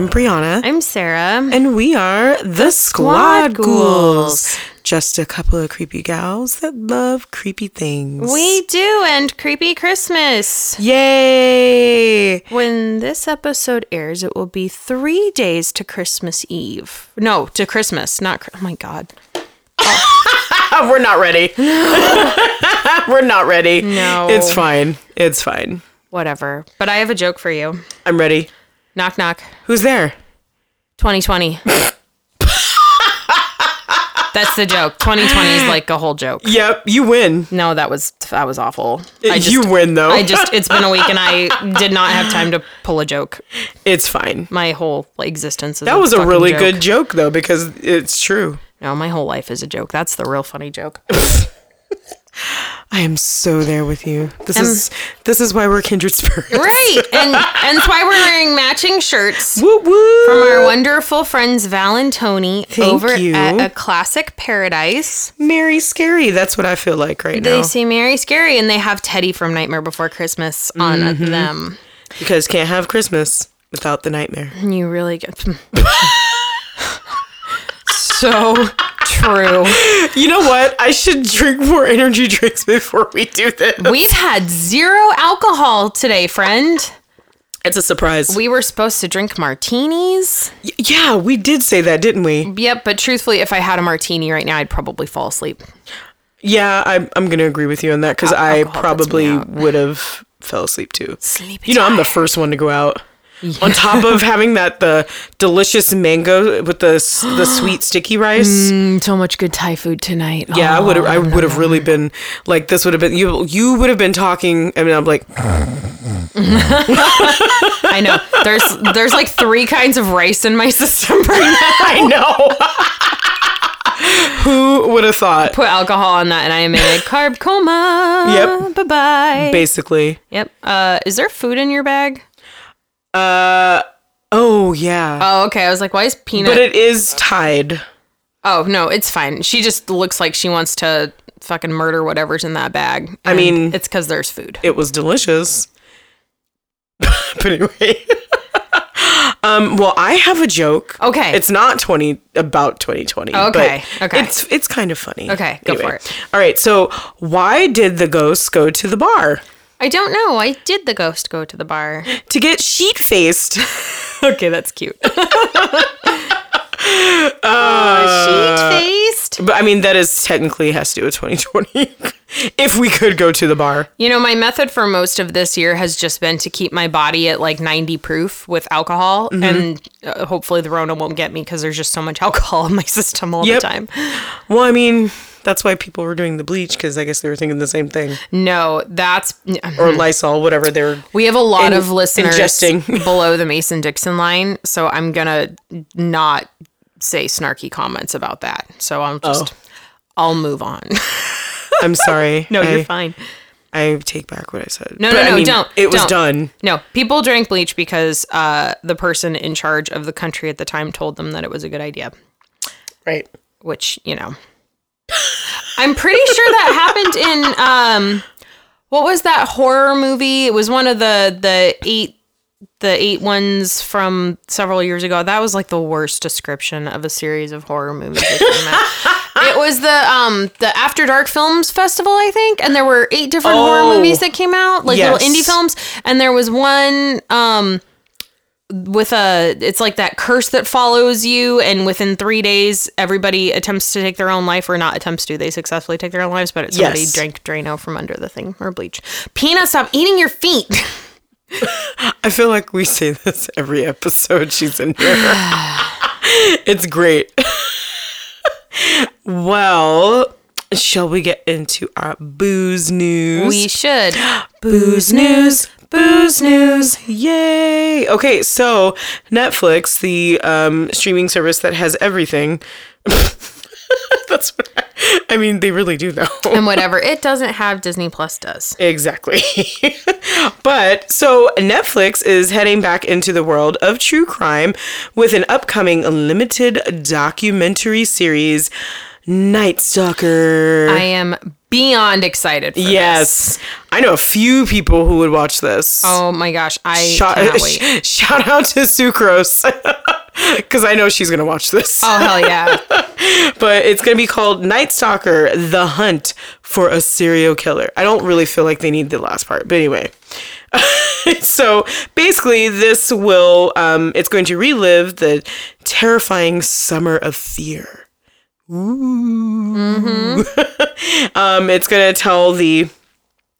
I'm Brianna. I'm Sarah. and we are the, Squad, Squad Ghouls. Ghouls. Just a couple of creepy gals that love creepy things. We do, and creepy Christmas. Yay! When this episode airs, it will be three days to Christmas Eve. No, to Christmas, not. Oh my God. We're not ready. We're not ready. No. It's fine. It's fine. Whatever. But I have a joke for you. I'm ready. Knock, knock. Who's there? 2020. That's the joke. 2020 is like a whole joke. Yep, you win. No, that was that was awful. I just, you win though. I just it's been a week and I did not have time to pull a joke. it's fine. My whole existence is That was a really joke. good joke though because it's true. No, my whole life is a joke. That's the real funny joke. I am so there with you. This Um, is this is why we're kindred spirits. right. And and that's why we're wearing matching shirts. Woo woo. From our wonderful friends Val and Tony Thank over you. at a classic paradise. Mary Scary. That's what I feel like right now. They now. say Mary Scary and they have Teddy from Nightmare Before Christmas on Mm-hmm. them. Because can't have Christmas without the nightmare. And you really get so true. You know what? I should drink more energy drinks before we do this. We've had zero alcohol today, friend. It's a surprise. We were supposed to drink martinis. Y- yeah, we did say that, didn't we? Yep, but truthfully, if I had a martini right now, I'd probably fall asleep. Yeah, I'm, I'm going to agree with you on that because uh, I alcohol probably would have fell asleep too. Sleepy You know, I'm the first one to go out. On top of having that the delicious mango with the the sweet sticky rice. Mm, so much good Thai food tonight. Yeah, I would have. I Oh, would have really been like this. Would have been you. You would have been talking. I mean, I'm like, I know. There's there's like three kinds of rice in my system right now. I know. Who would have thought? Put alcohol on that, and I am in a carb coma. Yep. Bye bye. Basically. Yep. Uh, is there food in your bag? Uh. Oh yeah. Oh, okay. I was like, why is peanut? but it is Thai. oh no, it's fine. She just looks like she wants to fucking murder whatever's in that bag. I mean- it's because there's food. It was delicious. but anyway. um. Well, I have a joke. Okay. It's not twenty about 2020. Okay, okay. It's it's kind of funny. Okay, go for it. All right. So, why did the ghost go to the bar I don't know. I did the ghost go to the bar? to get sheet faced? okay, that's cute. Uh, Sheet faced. But I mean, that is technically has to do with 2020. if we could go to the bar. You know, my method for most of this year has just been to keep my body at like 90 proof with alcohol. Mm-hmm. And uh, hopefully the Rona won't get me because there's just so much alcohol in my system all Yep. the time. Well, I mean, that's why people were doing the bleach because I guess they were thinking the same thing. No, that's. Or Lysol, whatever they're. We have a lot In- of listeners ingesting. below the Mason Dixon line. So I'm going to not say snarky comments about that. So I'm just. I'll move on. I'm sorry. no, I, you're fine. I take back what I said. No, But, no, I no, mean, don't. It was don't. done. No, people drank bleach because uh, the person in charge of the country at the time told them that it was a good idea. Right. Which you know, I'm pretty sure that happened in um, what was that horror movie? It was one of the the eight the eight ones from several years ago. That was like the worst description of a series of horror movies that came out. It was the um the After Dark Films Festival, I think, and there were eight different horror Oh. movies that came out, like little indie films, and there was one um with a it's like that curse that follows you and within three days everybody attempts to take their own life or not attempts to they successfully take their own lives but it's somebody Yes. drank drano from under the thing or bleach peanut stop eating your feet I feel like we say this every episode she's in here. it's great. well, shall we get into our booze news? we should Booze news, booze news, yay! Okay, so Netflix, the um, streaming service that has everything. That's what I, I mean. They really do, though. and whatever it doesn't have disney plus does Exactly. but so Netflix is heading back into the world of true crime with an upcoming limited documentary series, Night Stalker. i am beyond excited for this. Yes. I know a few people who would watch this. Oh my gosh, I Shout, cannot wait. shout out to Sucrose. Because I know she's going to watch this. Oh hell yeah. But it's going to be called Night Stalker The Hunt for a Serial Killer. I don't really feel like they need the last part. But anyway. so basically, this will, um, it's going to relive the terrifying summer of fear. Ooh. um, it's going to tell the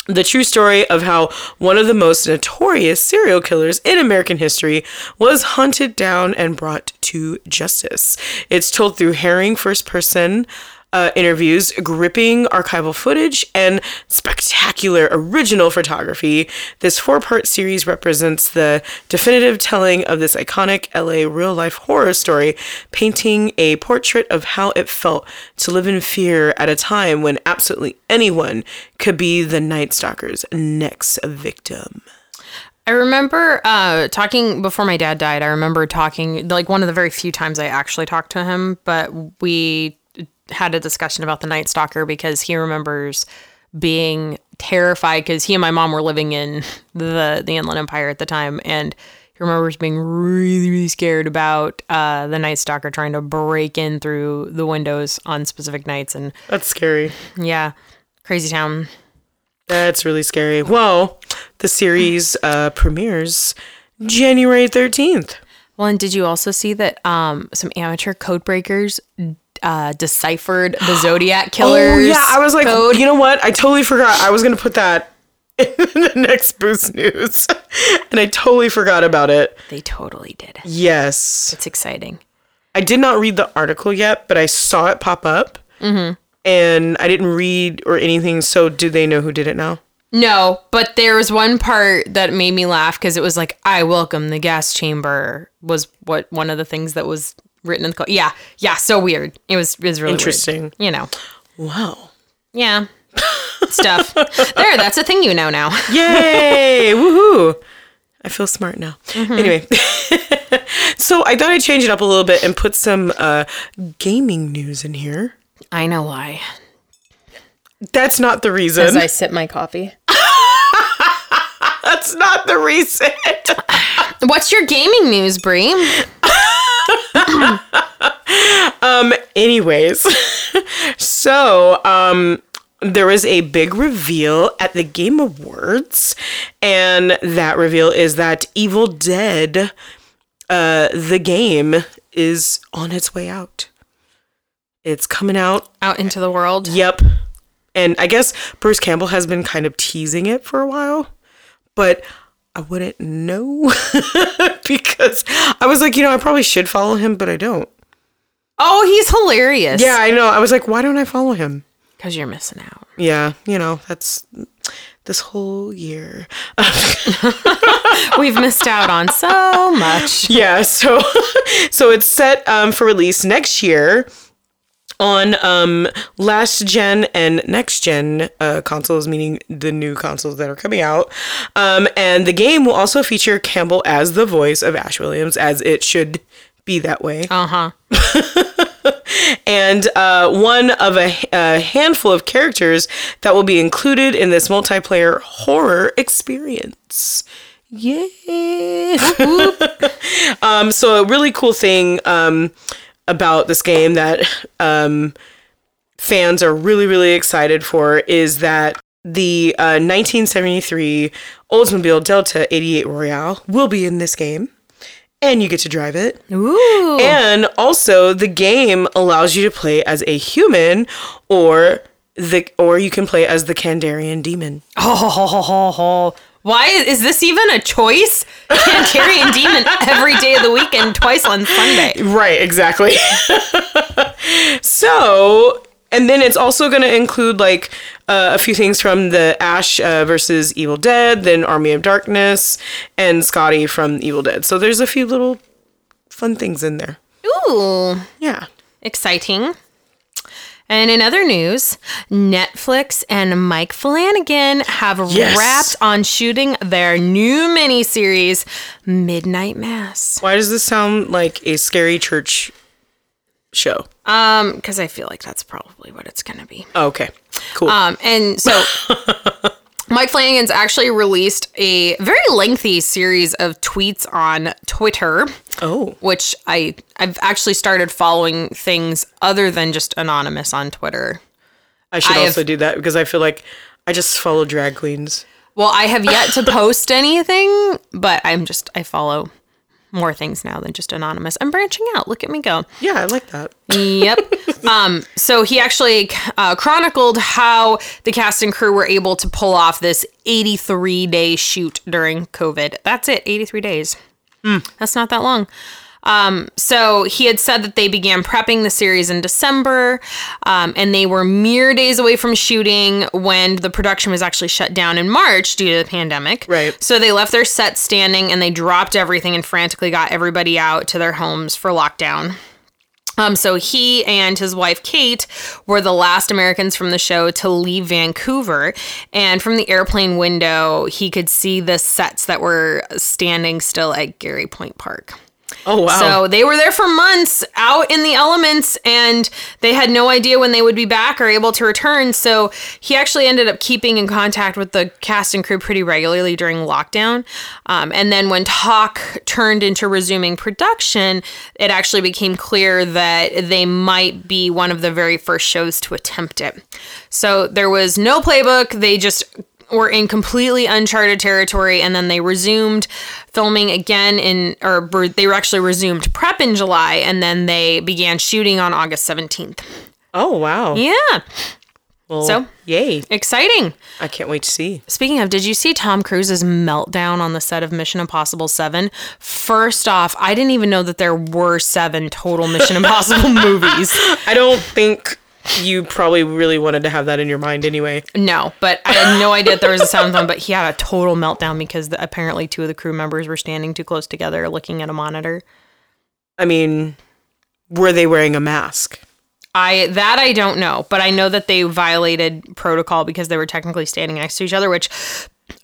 the true story of how one of the most notorious serial killers in American history was hunted down and brought to justice. It's told through herring first person uh, interviews, gripping archival footage, and spectacular original photography. This four part series represents the definitive telling of this iconic LA real life horror story, painting a portrait of how it felt to live in fear at a time when absolutely anyone could be the Night Stalker's next victim. I remember uh, talking before my dad died. I remember talking like one of the very few times I actually talked to him, but we had a discussion about the Night Stalker because he remembers being terrified because he and my mom were living in the the Inland Empire at the time, and he remembers being really really scared about uh, the Night Stalker trying to break in through the windows on specific nights, and That's scary. yeah, crazy town. That's really scary. Well, the series uh, premieres January 13th. Well, and did you also see that um, some amateur code breakers uh, deciphered the Zodiac killers? Oh, yeah. I was like, code? you know what? I totally forgot. I was going to put that in the next Booze News. and I totally forgot about it. they totally did. Yes. It's exciting. I did not read the article yet, but I saw it pop up. Mm-hmm. And I didn't read or anything. So do they know who did it now? No, but there was one part that made me laugh because it was like, "I welcome the gas chamber." Was what one of the things that was written in the code. Yeah, yeah, so weird. It was it was really weird. Interesting. You know, Wow. yeah, stuff. there, that's a thing you know now. Yay! Woohoo! I feel smart now. Anyway, so I thought I'd change it up a little bit and put some uh, gaming news in here. I know why. That's not the reason. As I sip my coffee. That's not the reason. What's your gaming news, Bree? Anyways, so um, there was a big reveal at the Game Awards, and that reveal is that Evil Dead, uh, the game, is on its way out. It's coming out Out into the world. Yep. And I guess Bruce Campbell has been kind of teasing it for a while, but I wouldn't know because I was like, you know, I probably should follow him, but I don't. Oh, he's hilarious. Yeah, I know. I was like, why don't I follow him? Because you're missing out. Yeah, you know, that's this whole year. We've missed out on so much. yeah, so so it's set um, for release next year on um, last gen and next gen uh, consoles, meaning the new consoles that are coming out. Um, and the game will also feature Campbell as the voice of Ash Williams, as it should be that way. Uh huh. and uh, one of a, a handful of characters that will be included in this multiplayer horror experience. Yeah. um, so a really cool thing um, about this game that um, fans are really really excited for is that the uh, 1973 Oldsmobile Delta 88 Royale will be in this game, and you get to drive it. Ooh. And also, the game allows you to play as a human, or the or you can play as the Kandarian demon. Oh, why is this even a choice? Kandarian demon every day of the week and twice on Sunday. Right, exactly. so, and then it's also going to include like uh, a few things from the Ash uh, versus Evil Dead, then Army of Darkness, and Scotty from Evil Dead. So there's a few little fun things in there. Ooh, Yeah. exciting. And in other news, Netflix and Mike Flanagan have Yes. wrapped on shooting their new miniseries, Midnight Mass. Why does this sound like a scary church show? Um, because I feel like that's probably what it's gonna be. Oh, okay, cool. Um, and so Mike Flanagan's actually released a very lengthy series of tweets on Twitter, oh, which I I've actually started following things other than just anonymous on Twitter. I should I have- also do that because I feel like I just follow drag queens. Well, I have yet to post anything, but I'm just I follow more things now than just anonymous. I'm branching out. Look at me go. Yeah, I like that. Yep. um, so he actually uh, chronicled how the cast and crew were able to pull off this 83 day shoot during COVID. That's it, 83 days. That's not that long. Um, so he had said that they began prepping the series in December, um, and they were mere days away from shooting when the production was actually shut down in March due to the pandemic. Right. So they left their set standing and they dropped everything and frantically got everybody out to their homes for lockdown. Um, so he and his wife Kate were the last Americans from the show to leave Vancouver, and from the airplane window, he could see the sets that were standing still at Garry Point Park. Oh wow. So they were there for months out in the elements and they had no idea when they would be back or able to return. So he actually ended up keeping in contact with the cast and crew pretty regularly during lockdown. Um, and then when talk turned into resuming production, it actually became clear that they might be one of the very first shows to attempt it. So there was no playbook. They just were in completely uncharted territory and then they resumed filming again in or they were actually resumed prep in July and then they began shooting on August 17th. oh wow. Yeah, Well, So? yay! exciting. I can't wait to see. Speaking of, did you see Tom Cruise's meltdown on the set of Mission Impossible 7? First off, I didn't even know that there were 7 total Mission Impossible movies. I don't think you probably really wanted to have that in your mind anyway. No, but I had no idea that there was a seventh one. But he had a total meltdown because the, apparently two of the crew members were standing too close together, looking at a monitor. I mean, were they wearing a mask? I that I don't know, but I know that they violated protocol because they were technically standing next to each other, which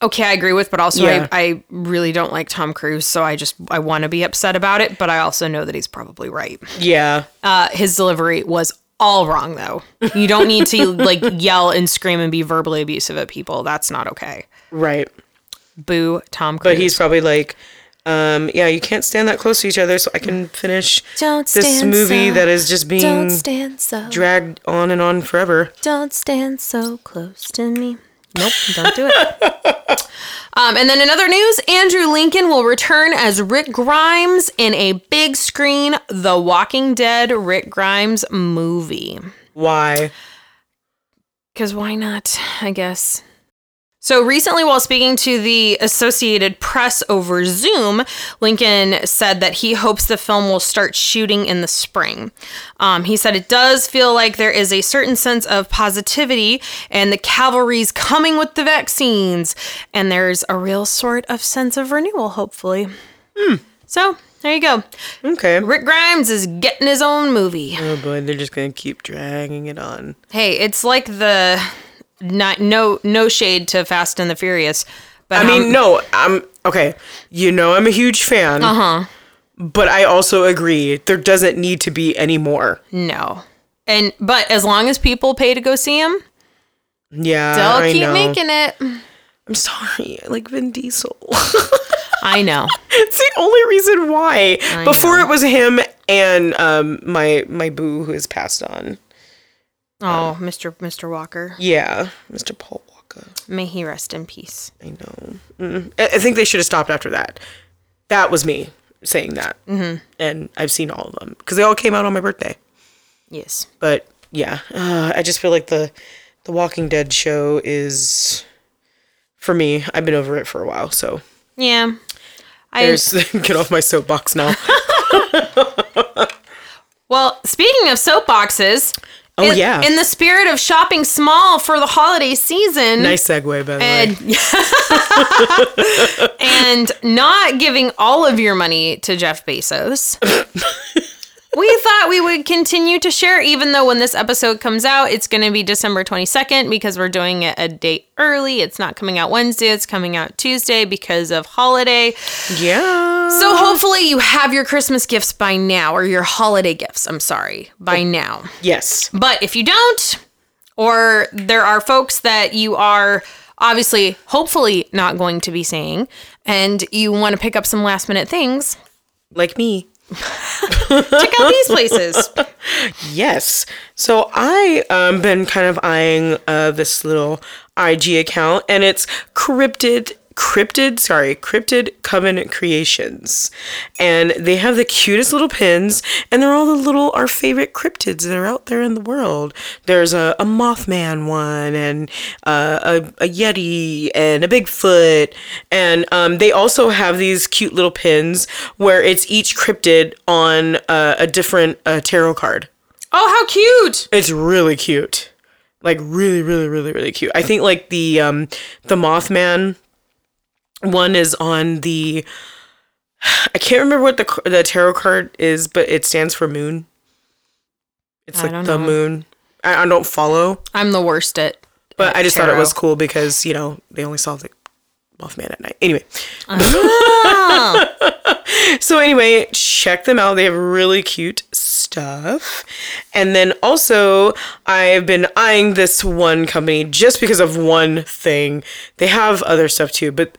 okay, I agree with, but also Yeah. I, I really don't like Tom Cruise, so I just I want to be upset about it, but I also know that he's probably right. Yeah. Uh, his delivery was all wrong though. You don't need to like yell and scream and be verbally abusive at people. That's not okay. Right. Boo, Tom Cruise. But he's probably like, um, yeah, you can't stand that close to each other, so I can finish Don't this movie so- that is just being Don't stand so. dragged on and on forever. Don't stand so close to me. Nope, don't do it. um, and then in other news, Andrew Lincoln will return as Rick Grimes in a big screen The Walking Dead Rick Grimes movie. Why? Because why not? I guess. So recently, while speaking to the Associated Press over Zoom, Lincoln said that he hopes the film will start shooting in the spring. Um, he said it does feel like there is a certain sense of positivity, and the cavalry's coming with the vaccines, and there's a real sort of sense of renewal, hopefully. So there you go. Okay. Rick Grimes is getting his own movie. Oh boy, they're just gonna keep dragging it on. Hey, it's like the not no no shade to Fast and the Furious, but I mean, no, I'm okay. You know, I'm a huge fan. Uh Uh-huh. huh. But I also agree there doesn't need to be any more. no. And but as long as people pay to go see him, Yeah, they'll I keep know. making it. I'm sorry, I like Vin Diesel. I know. it's the only reason why. I Before know. it was him and um my my boo who has passed on. Oh, Mr. Mr. Walker, Yeah, Mr. Paul Walker. may he rest in peace. I know. Mm. I I think they should have stopped after that. That was me saying that, mm-hmm. and I've seen all of them because they all came out on my birthday. Yes. But yeah, uh, I just feel like the the Walking Dead show is for me. I've been over it for a while, so Yeah. I there's get off my soapbox now. well, speaking of soapboxes, Oh in, yeah, in the spirit of shopping small for the holiday season, nice segue by the way. and and not giving all of your money to Jeff Bezos. we thought we would continue to share, even though when this episode comes out, it's going to be December 22nd because we're doing it a day early. It's not coming out Wednesday, it's coming out Tuesday because of holiday. Yeah. So hopefully you have your Christmas gifts by now, or your holiday gifts, I'm sorry, by oh, now. yes. But if you don't, or there are folks that you are obviously, hopefully not going to be seeing, and you want to pick up some last minute things, Like me. Check out these places. Yes. So I um been kind of eyeing uh this little IG account and it's cryptid cryptid sorry cryptid coven creations and they have the cutest little pins and they're all the little our favorite cryptids that are out there in the world there's a, a mothman one and uh, a, a yeti and a bigfoot and um, they also have these cute little pins where it's each cryptid on uh, a different uh, tarot card Oh, how cute! it's really cute. Like really, really, really, really cute. I think like the um the Mothman one is on the I can't remember what the the tarot card is, but it stands for moon. It's I like the know. moon. I, I don't follow, I'm the worst at. but at I just thought it was cool because you know they only saw the Mothman at night. Anyway, ah. so anyway, check them out. They have really cute stuff. And then also, I've been eyeing this one company just because of one thing. They have other stuff too, but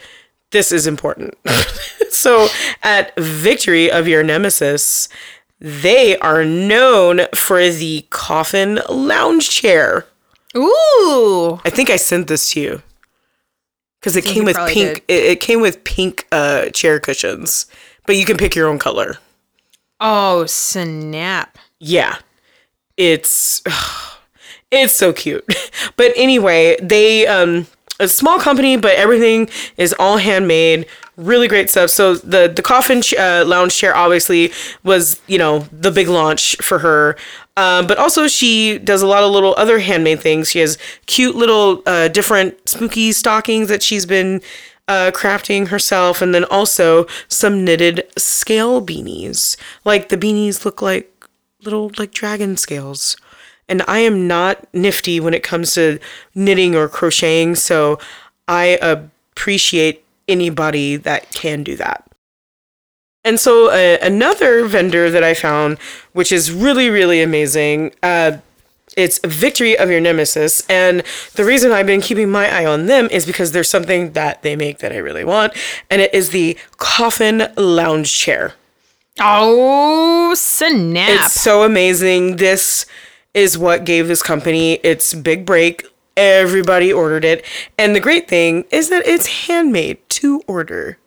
this is important. so, at Victory of Your Nemesis, they are known for the coffin lounge chair. Ooh. I think I sent this to you because it came with pink. It, it came with pink uh, chair cushions, but you can pick your own color. Oh, snap. Yeah, it's it's so cute. But anyway, they um a small company, but everything is all handmade. Really great stuff. So the the coffin uh, lounge chair obviously was you know the big launch for her. Um, but also she does a lot of little other handmade things. She has cute little uh, different spooky stockings that she's been uh, crafting herself, and then also some knitted scale beanies. Like the beanies look like little like dragon scales. And I am not nifty when it comes to knitting or crocheting, so I appreciate anybody that can do that. And so uh, another vendor that I found, which is really really amazing, uh, it's Victory of Your Nemesis, and the reason I've been keeping my eye on them is because there's something that they make that I really want, and it is the coffin lounge chair. Oh, snap. It's so amazing. This is what gave this company its big break. Everybody ordered it. And the great thing is that it's handmade to order.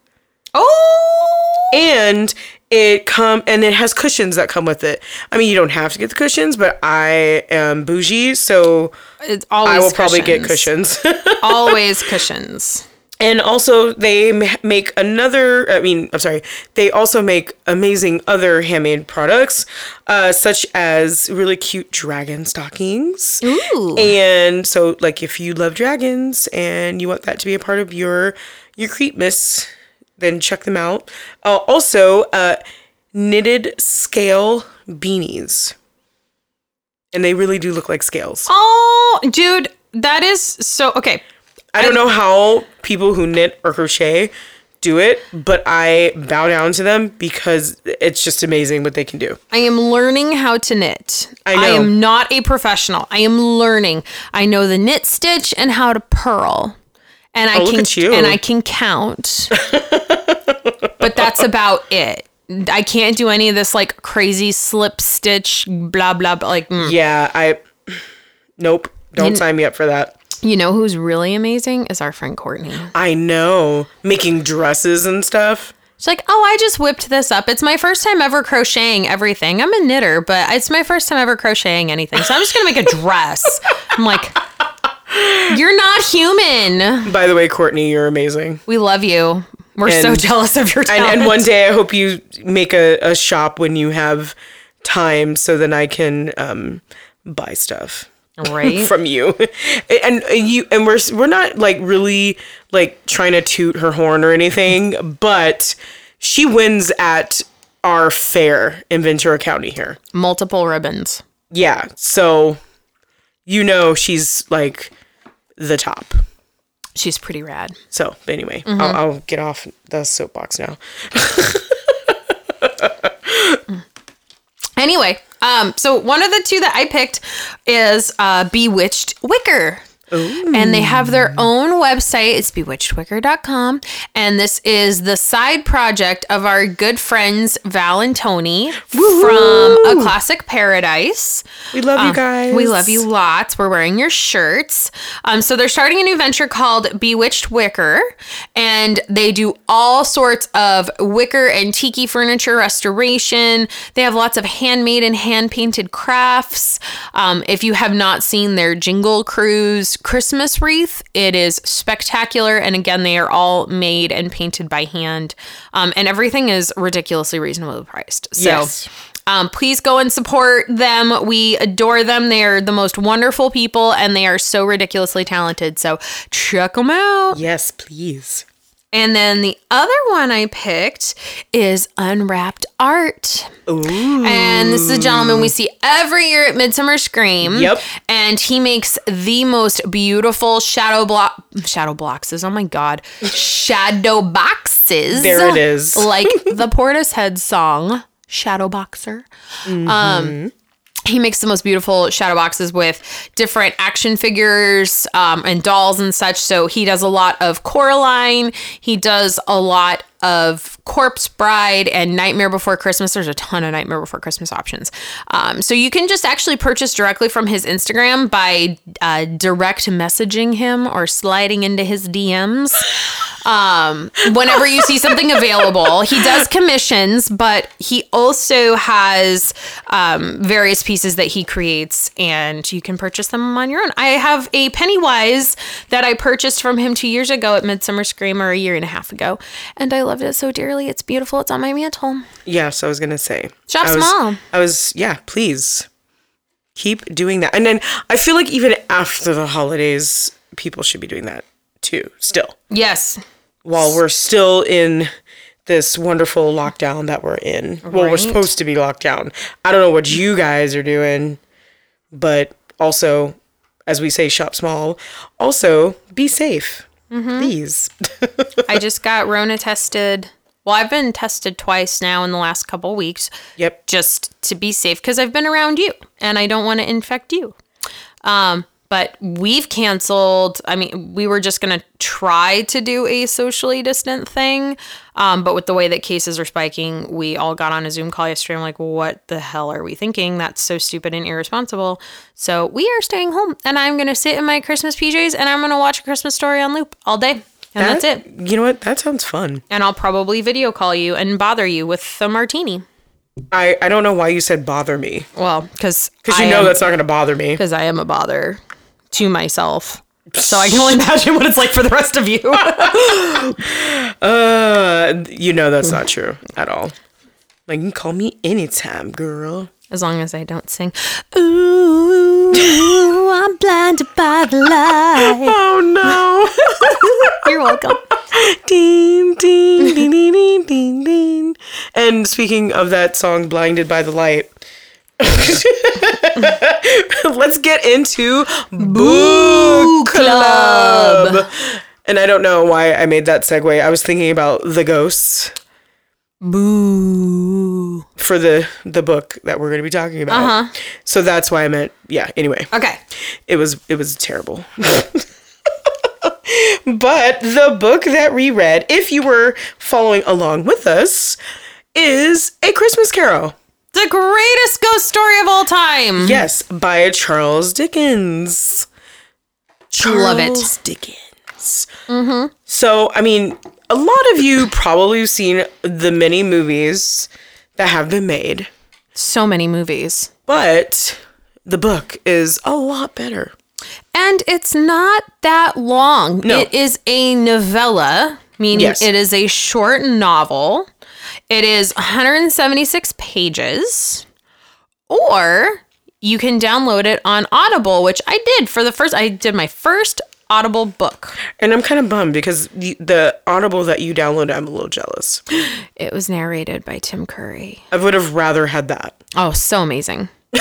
oh. And it come and it has cushions that come with it. I mean, you don't have to get the cushions, but I am bougie, so It's always I will probably get cushions. cushions. always cushions. And also, they make another. I mean, I'm sorry. They also make amazing other handmade products, uh, such as really cute dragon stockings. Ooh. And so, like, if you love dragons and you want that to be a part of your your creepmas, then check them out. Uh, also, uh, knitted scale beanies, and they really do look like scales. Oh, dude, that is so okay. I don't know how people who knit or crochet do it, but I bow down to them because it's just amazing what they can do. I am learning how to knit. I know. I am not a professional. I am learning. I know the knit stitch and how to purl. And I Oh, can you. and I can count. but that's about it. I can't do any of this like crazy slip stitch blah blah blah like mm. Yeah, I. Nope. Don't sign me up for that. You know who's really amazing is our friend Courtney. I know. Making dresses and stuff. She's like, oh, I just whipped this up. It's my first time ever crocheting everything. I'm a knitter, but it's my first time ever crocheting anything. So I'm just gonna make a dress. I'm like, you're not human. By the way, Courtney, you're amazing. We love you. We're so jealous of your And, and one day I hope you make a, a shop when you have time so then I can um, buy stuff. Right? from you and, and you and we're we're not like really like trying to toot her horn or anything but she wins at our fair in Ventura County here. Multiple ribbons. Yeah, so you know she's like the top. She's pretty rad. So anyway, Mm-hmm. I'll, I'll get off the soapbox now. Anyway, um, so one of the two that I picked is uh, Bewitched Wicker. And they have their own website. It's bewitchedwicker.com. And this is the side project of our good friends Val and Tony from A Classic Paradise. We love you guys. Um, We love you lots. We're wearing your shirts. Um, so they're starting a new venture called Bewitched Wicker, and they do all sorts of wicker and tiki furniture restoration. They have lots of handmade and hand painted crafts. Um, if you have not seen their Jingle Cruise Christmas wreath, it is spectacular. And again, they are all made and painted by hand, um, and everything is ridiculously reasonably priced. So. Yes. Um, please go and support them. We adore them. They are the most wonderful people and they are so ridiculously talented. So check them out. Yes, please. And then the other one I picked is Unwrapped Art. Ooh. And this is a gentleman we see every year at Midsummer Scream. Yep. And he makes the most beautiful shadow block shadow boxes. Oh my god. shadow boxes. There it is. like the Portishead song, Shadow Boxer. Mm-hmm. Um he makes the most beautiful shadow boxes with different action figures um, and dolls and such. So he does a lot of Coraline. He does a lot of Corpse Bride and Nightmare Before Christmas. There's a ton of Nightmare Before Christmas options. Um, so you can just actually purchase directly from his Instagram by uh, direct messaging him or sliding into his DMs. Um, whenever you see something available, he does commissions, but he also has um, various pieces that he creates, and you can purchase them on your own. I have a Pennywise that I purchased from him two years ago at Midsummer Scream, or a year and a half ago, and I loved it so dearly. It's beautiful. It's on my mantle. Yes, I was gonna say. Shop I was, small. I was yeah, please. Keep doing that. And then I feel like even after the holidays, people should be doing that too, still. Yes, While we're still in this wonderful lockdown that we're in. Well, we're supposed to be locked down. I don't know what you guys are doing, but also, as we say, shop small. Also, be safe. Mm-hmm. Please. I just got Rona tested. Well, I've been tested twice now in the last couple weeks. yep. just to be safe because I've been around you and I don't want to infect you. Um, but we've canceled. I mean, we were just going to try to do a socially distant thing. Um, but with the way that cases are spiking, we all got on a Zoom call yesterday. I'm like, what the hell are we thinking? That's so stupid and irresponsible. So we are staying home and I'm going to sit in my Christmas PJs and I'm going to watch a Christmas story on loop all day. And that's it. You know what? That sounds fun. And I'll probably video call you and bother you with the martini. I, I don't know why you said bother me. Well, because Because you know that's not going to bother me. because I am a bother to myself. So I can only imagine what it's like for the rest of you. Uh, you know that's not true at all. Like, you can call me anytime, girl. as long as I don't sing. Ooh, I'm blinded by the light. Oh, no. You're welcome. ding, ding, ding, ding, ding, ding, ding. And speaking of that song, Blinded by the Light, let's get into Book Club. And I don't know why I made that segue. I was thinking about the ghosts Boo. for the the book that we're going to be talking about. Uh-huh. So that's why I meant yeah, anyway. Okay. It was it was terrible. but the book that we read, if you were following along with us, is A Christmas Carol. The greatest ghost story of all time. Yes, by Charles Dickens. Love it. Dickens. Mm-hmm. So, I mean, a lot of you probably have seen the many movies that have been made, So many movies. but the book is a lot better. And it's not that long. No. It is a novella, meaning Yes. it is a short novel. It is 176 pages. Or you can download it on Audible, which I did for the first I did my first Audible book. And I'm kind of bummed because the, the Audible that you downloaded, I'm a little jealous. It was narrated by Tim Curry. I would have rather had that. Oh, so amazing.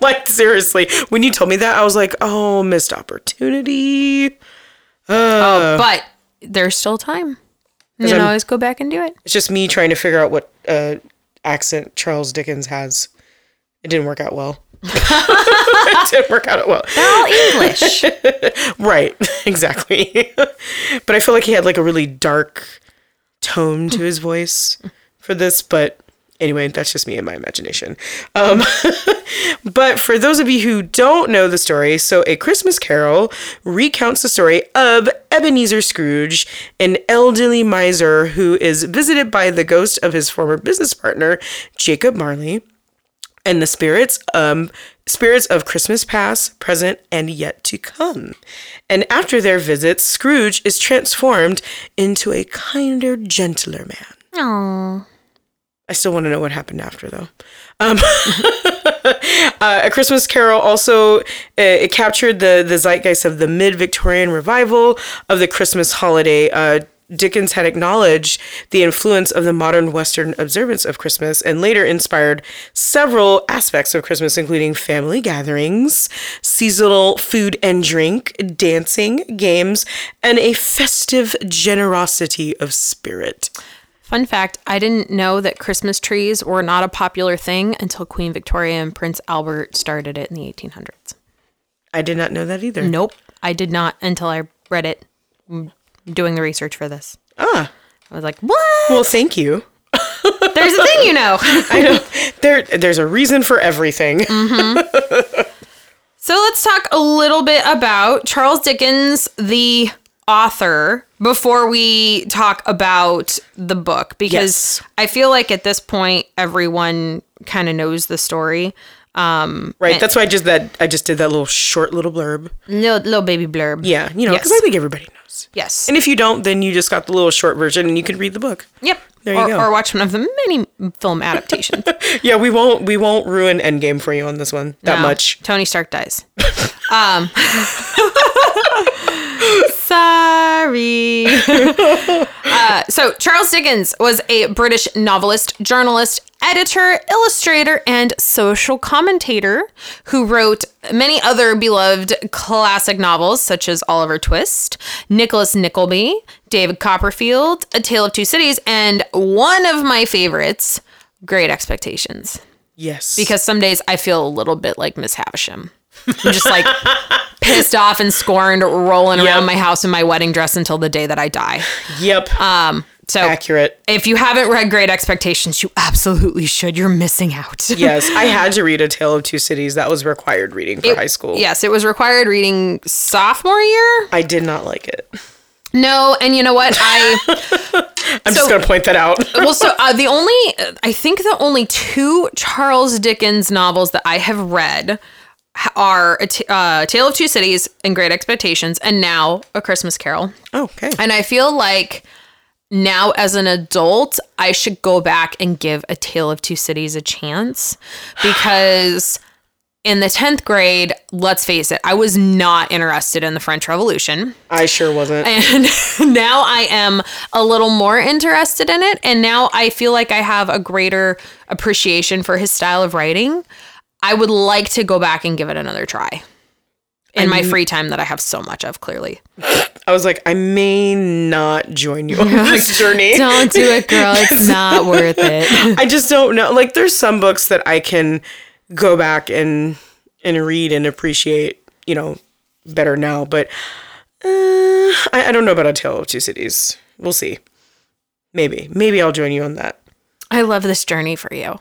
Like, seriously. When you told me that, I was like, oh, missed opportunity. oh, but there's still time. You can I'm- always go back and do it. It's just me trying to figure out what uh, accent Charles Dickens has. It didn't work out well. it didn't work out well. They're All English. Right, exactly. but I feel like he had like a really dark tone to his voice for this, but anyway, that's just me and my imagination. Um, but for those of you who don't know the story, so A Christmas Carol recounts the story of Ebenezer Scrooge, an elderly miser who is visited by the ghost of his former business partner, Jacob Marley and the spirits um spirits of Christmas past, present, and yet to come. And after their visit, Scrooge is transformed into a kinder, gentler man. Oh. I still want to know what happened after, though. Um, uh, a Christmas Carol also uh, it captured the the zeitgeist of the mid Victorian revival of the Christmas holiday. Uh, Dickens had acknowledged the influence of the modern Western observance of Christmas and later inspired several aspects of Christmas, including family gatherings, seasonal food and drink, dancing, games, and a festive generosity of spirit. Fun fact I didn't know that Christmas trees were not a popular thing until Queen Victoria and Prince Albert started it in the 1800s. I did not know that either. Nope. I did not until I read it doing the research for this. Ah, I was like, what? well, thank you. There's a thing you know. I know there there's a reason for everything. So let's talk a little bit about Charles Dickens, the author, before we talk about the book, because Yes. I feel like at this point everyone kind of knows the story. Um, Right. That's why I just that I just did that little short little blurb. little, little baby blurb. Yeah, you know, because Yes. I think everybody knows. Yes. And if you don't, then you just got the little short version and you can read the book. Yep. There you or, go. or watch one of the many film adaptations. Yeah, we won't we won't ruin Endgame for you on this one that No, much. Tony Stark dies. um. Sorry. uh, so Charles Dickens was a British novelist, journalist, editor, illustrator, and social commentator who wrote many other beloved classic novels such as Oliver Twist, Nicholas Nickleby, David Copperfield, A Tale of Two Cities, and one of my favorites, Great Expectations Yes. because some days I feel a little bit like Miss Havisham. I'm just like pissed off and scorned, rolling Yep. around my house in my wedding dress until the day that I die. Yep. Um, so Accurate. if you haven't read Great Expectations, you absolutely should. You're missing out. Yes, I had to read A Tale of Two Cities. That was required reading for high school. Yes, it was required reading sophomore year. I did not like it. No, and you know what? I I'm So- just gonna point that out. well, so uh, the only I think the only two Charles Dickens novels that I have read are a T- uh, Tale of Two Cities and Great Expectations, and now A Christmas Carol. okay. And I feel like now as an adult, I should go back and give A Tale of Two Cities a chance because in the 10th grade, let's face it, I was not interested in the French Revolution. I sure wasn't. And now I am a little more interested in it. And now I feel like I have a greater appreciation for his style of writing. I would like to go back and give it another try in my free time that I have so much of, clearly. I was like, I may not join you on this journey. Don't do it, girl. It's not worth it. I just don't know. Like, there's some books that I can go back and and read and appreciate, you know, better now. But uh, I, I don't know about A Tale of Two Cities. We'll see. Maybe, maybe I'll join you on that. I love this journey for you.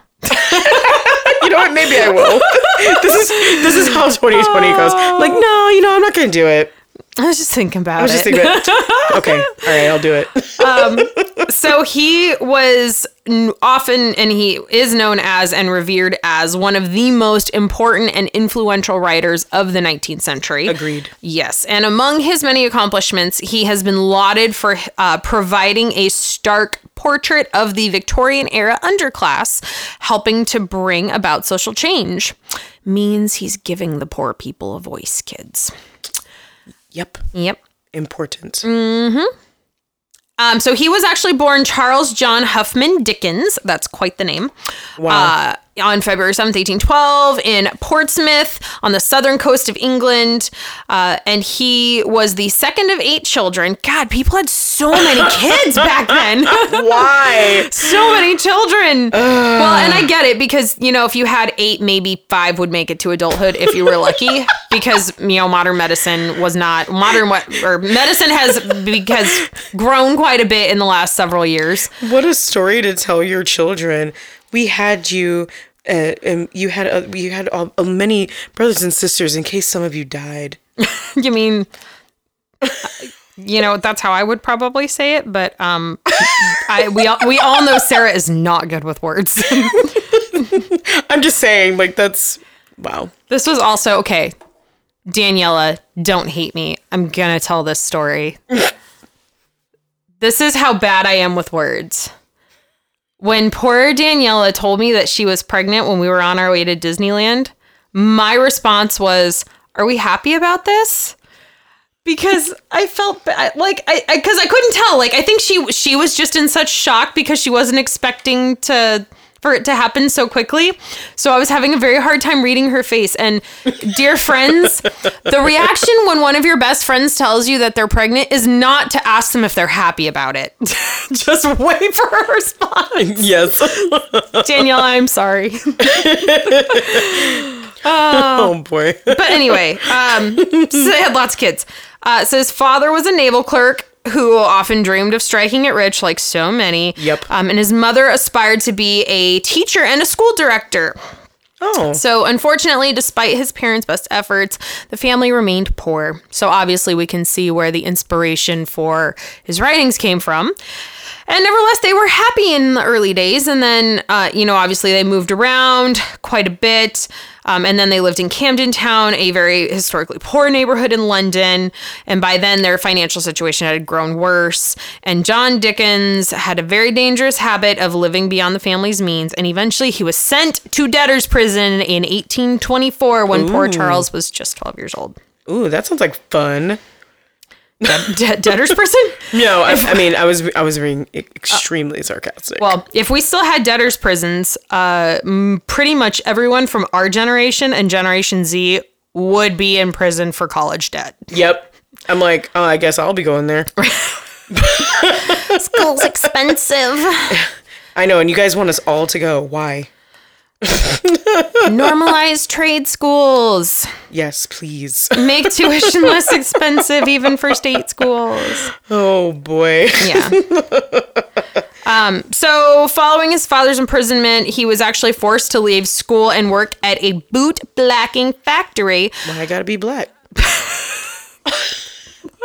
You know what? Maybe I will. this is this is how 2020 goes. Like, no, you know, I'm not gonna do it. I was just thinking about I was it. just thinking, about- okay, all right, I'll do it. so he was often and he is known as and revered as one of the most important and influential writers of the 19th century. Agreed. Yes, and among his many accomplishments, he has been lauded for uh, providing a stark portrait of the Victorian era underclass, helping to bring about social change. Means he's giving the poor people a voice, kids. Yep. Yep. Important. Mm-hmm. Um, so he was actually born Charles John Huffam Dickens. That's quite the name. Wow. Uh, on February 7th, 1812, in Portsmouth on the southern coast of England. Uh, and he was the second of eight children. God, people had so many kids back then. Why? so many children. well, and I get it because, you know, if you had eight, maybe five would make it to adulthood if you were lucky because, you know, modern medicine was not modern what or medicine has because grown quite a bit in the last several years. What a story to tell your children. We had you. Uh, and you had uh, you had uh, uh, many brothers and sisters in case some of you died. You mean you know, that's how I would probably say it, but um I we all, we all know Sarah is not good with words. I'm just saying, like that's wow. This was also okay. Daniela, don't hate me. I'm gonna tell this story. this is how bad I am with words. When poor Daniela told me that she was pregnant when we were on our way to Disneyland, my response was, Are we happy about this? Because I felt bad, like I, because I, couldn't tell. Like I think she she was just in such shock because she wasn't expecting to for it to happen so quickly. So I was having a very hard time reading her face. And dear friends, the reaction when one of your best friends tells you that they're pregnant is not to ask them if they're happy about it. Just wait for a response. Yes. Danielle, I'm sorry. oh boy. But anyway, um, so they had lots of kids. Uh, so his father was a naval clerk who often dreamed of striking it rich, like so many. Yep. Um, and his mother aspired to be a teacher and a school director. Oh. So, unfortunately, despite his parents' best efforts, the family remained poor. So, obviously, we can see where the inspiration for his writings came from. And nevertheless, they were happy in the early days. And then, uh, you know, obviously they moved around quite a bit. Um, and then they lived in Camden Town, a very historically poor neighborhood in London. And by then, their financial situation had grown worse. And John Dickens had a very dangerous habit of living beyond the family's means. And eventually, he was sent to debtor's prison in 1824 when poor Charles was just 12 years old. Ooh, that sounds like fun. De- debtor's prison? No, I, I mean, I was I was being extremely sarcastic. Well, if we still had debtors' prisons, uh, pretty much everyone from our generation and Generation Z would be in prison for college debt. yep. I'm like, oh, I guess I'll be going there. School's expensive. I know, and you guys want us all to go. Why? Normalize trade schools. Yes, please. Make tuition less expensive, even for state schools. Oh boy. Yeah. Um, so, following his father's imprisonment, he was actually forced to leave school and work at a boot blacking factory. Why I gotta be black?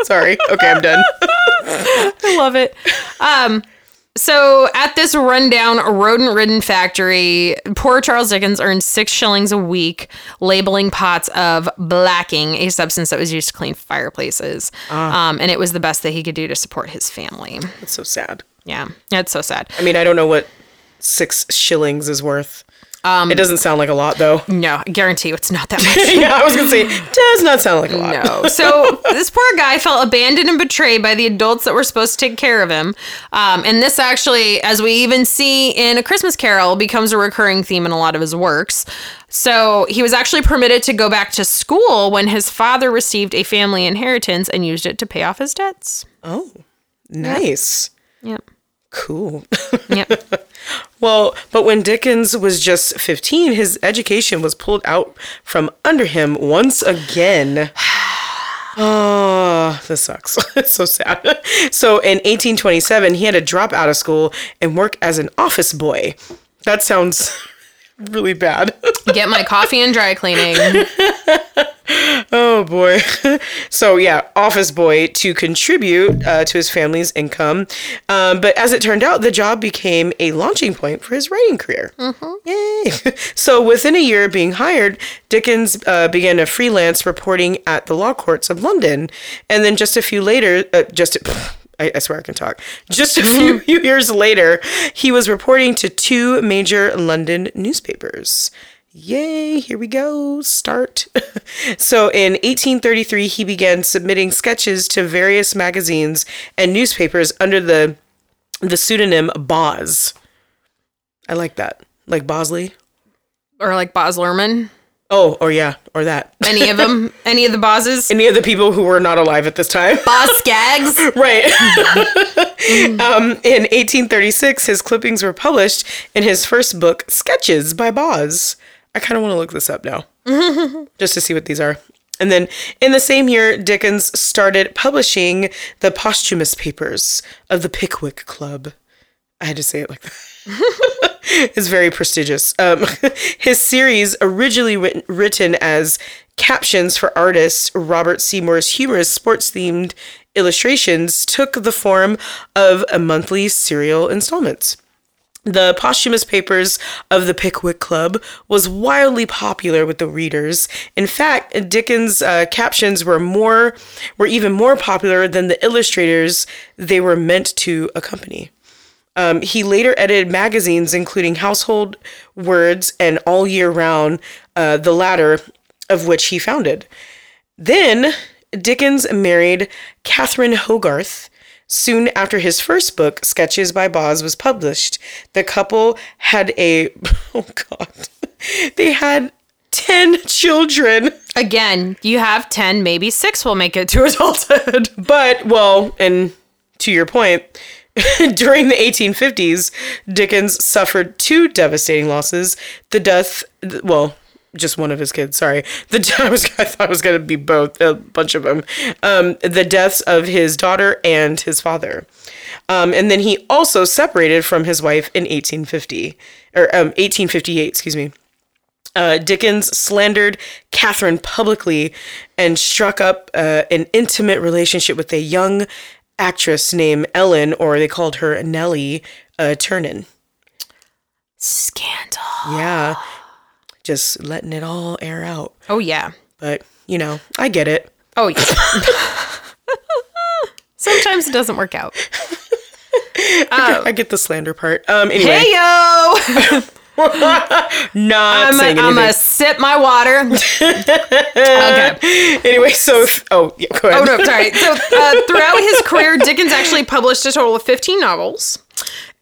Sorry. Okay, I'm done. I love it. Um, so at this rundown rodent ridden factory, poor Charles Dickens earned six shillings a week labeling pots of blacking, a substance that was used to clean fireplaces. Um, and it was the best that he could do to support his family. That's so sad. Yeah, it's so sad. I mean, I don't know what six shillings is worth. Um, it doesn't sound like a lot, though. No, I guarantee you it's not that much. yeah, I was gonna say, does not sound like a lot. No. So this poor guy felt abandoned and betrayed by the adults that were supposed to take care of him. Um, and this actually, as we even see in A Christmas Carol, becomes a recurring theme in a lot of his works. So he was actually permitted to go back to school when his father received a family inheritance and used it to pay off his debts. Oh, nice. Yep. Cool. Yep. well, but when Dickens was just 15, his education was pulled out from under him once again. Oh, this sucks. it's so sad. So in 1827, he had to drop out of school and work as an office boy. That sounds really bad. Get my coffee and dry cleaning. Oh boy. so yeah, office boy to contribute uh, to his family's income. Um, but as it turned out, the job became a launching point for his writing career. Yay! so within a year of being hired, Dickens uh, began a freelance reporting at the law courts of London, and then just a few later, uh, just. I, I swear I can talk. Just a mm-hmm. few years later, he was reporting to two major London newspapers. Yay, here we go. Start. so in 1833, he began submitting sketches to various magazines and newspapers under the the pseudonym Boz. I like that. Like Bosley. Or like Boz Lerman. Oh, or yeah, or that. Any of them? Any of the bosses? Any of the people who were not alive at this time. Boz Skaggs? Right. um, in 1836, his clippings were published in his first book, Sketches by Boz. I kind of want to look this up now, just to see what these are. And then in the same year, Dickens started publishing the posthumous papers of the Pickwick Club. I had to say it like that. it's very prestigious. Um, his series, originally written, written as captions for artist Robert Seymour's humorous sports themed illustrations, took the form of a monthly serial installments. The posthumous papers of the Pickwick Club was wildly popular with the readers. In fact, Dickens' uh, captions were more, were even more popular than the illustrators they were meant to accompany. Um, he later edited magazines, including Household Words and All Year Round, uh, the latter of which he founded. Then Dickens married Catherine Hogarth. Soon after his first book, Sketches by Boz, was published, the couple had a oh god, they had ten children. Again, you have 10, maybe six will make it to adulthood. But well, and to your point, during the 1850s, Dickens suffered two devastating losses: the death, well, just one of his kids. Sorry, the I was I thought it was gonna be both, a bunch of them. Um, the deaths of his daughter and his father, um, and then he also separated from his wife in 1850 or um, 1858. Excuse me. Uh, Dickens slandered Catherine publicly and struck up uh, an intimate relationship with a young actress named Ellen, or they called her Nellie uh, Ternan. Scandal. Yeah, just letting it all air out. Oh, yeah. But you know, I get it. Oh, yeah. Sometimes it doesn't work out. I get the slander part. Um, anyway, Hey, yo! not I'm saying going to anything. sip my water. okay. Anyway, so oh, yeah, go ahead. Oh no, sorry. So uh, throughout his career, Dickens actually published a total of 15 novels.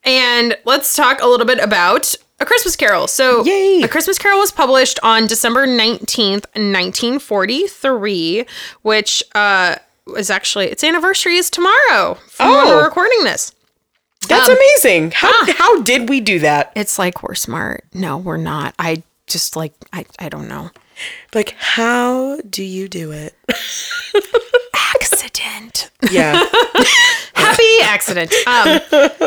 And let's talk a little bit about A Christmas Carol. So Yay. A Christmas Carol was published on December 19th, 1943, which uh, was actually its anniversary is tomorrow from when Oh. we're recording this. That's Um, amazing. How ah. how did we do that? It's like we're smart. No, we're not. I just like I, I don't know. Like, how do you do it? Accident. Yeah. happy accident. Um,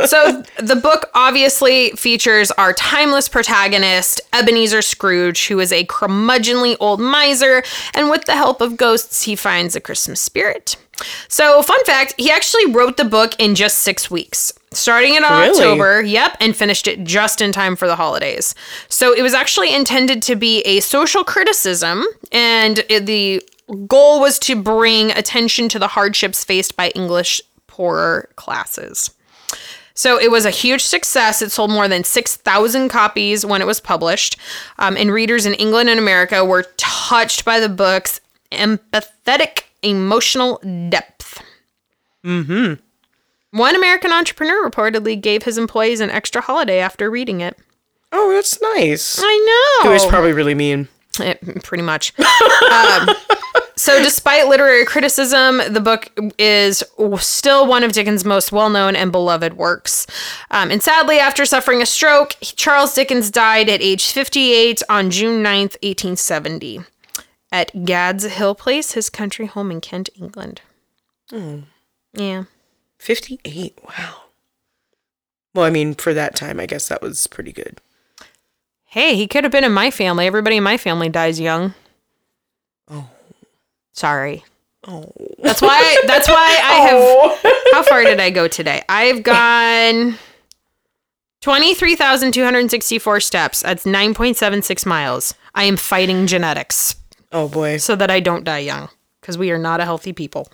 so the book obviously features our timeless protagonist, Ebenezer Scrooge, who is a curmudgeonly old miser, and with the help of ghosts, he finds a Christmas spirit. So, fun fact, he actually wrote the book in just six weeks. Starting in Really? October, yep, and finished it just in time for the holidays. So it was actually intended to be a social criticism, and it- the goal was to bring attention to the hardships faced by English poorer classes. So it was a huge success. It sold more than 6,000 copies when it was published. Um, and readers in England and America were touched by the book's empathetic emotional depth. Mm-hmm. One American entrepreneur reportedly gave his employees an extra holiday after reading it. oh, that's nice. I know. It was probably really mean. Eh, pretty much. um, so, despite literary criticism, the book is still one of Dickens' most well known and beloved works. Um, and sadly, after suffering a stroke, Charles Dickens died at age 58 on June 9th, 1870, at Gad's Hill Place, his country home in Kent, England. Hmm. Yeah. 58. Wow. Well, I mean, for that time, I guess that was pretty good. Hey, he could have been in my family. Everybody in my family dies young. Oh. Sorry. Oh. That's why. That's why I have. Oh. How far did I go today? I've gone 23,264 steps. That's 9.76 miles. I am fighting genetics Oh boy. so that I don't die young because we are not a healthy people.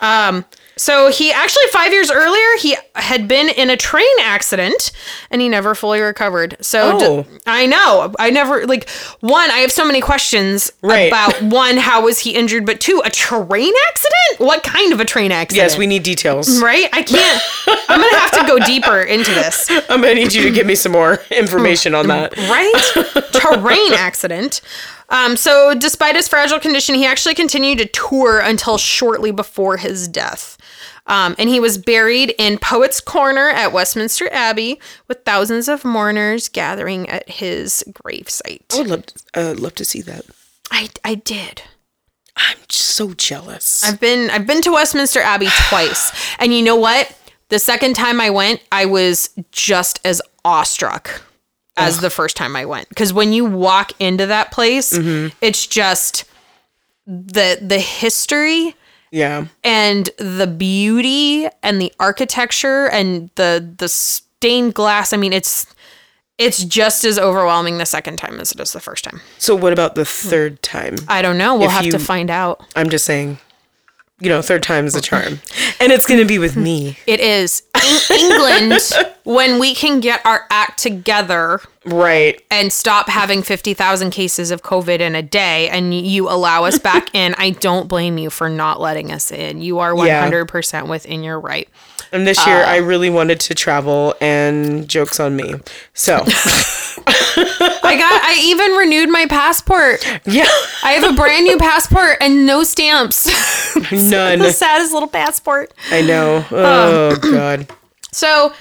Um, So he actually five years earlier he had been in a train accident and he never fully recovered. So Oh. I know I never like one. I have so many questions Right. about one. How was he injured? But two, a train accident? What kind of a train accident? Yes, we need details. Right? I can't. I'm gonna have to go deeper into this. I'm gonna need you to give me some more information on that. Right? Train accident. Um, so, despite his fragile condition, he actually continued to tour until shortly before his death. Um, and he was buried in Poets' Corner at Westminster Abbey with thousands of mourners gathering at his gravesite. I would love, uh, love to see that. I, I did. I'm so jealous. I've been I've been to Westminster Abbey twice. And you know what? The second time I went, I was just as awestruck as the first time I went. Cuz when you walk into that place, mm-hmm. it's just the the history yeah. and the beauty and the architecture and the the stained glass. I mean, it's it's just as overwhelming the second time as it is the first time. So what about the hmm. third time? I don't know. We'll If have to find out. I'm just saying, you know, third time's a charm, and it's gonna be with me, It is in England when we can get our act together right? and stop having 50,000 cases of COVID in a day and you allow us back in. I don't blame you for not letting us in. You are 100% within your right. And this year, Uh. I really wanted to travel, and jokes on me. So, I got I even renewed my passport. yeah, I have a brand new passport and no stamps. none. the saddest little passport. I know. Oh God. So,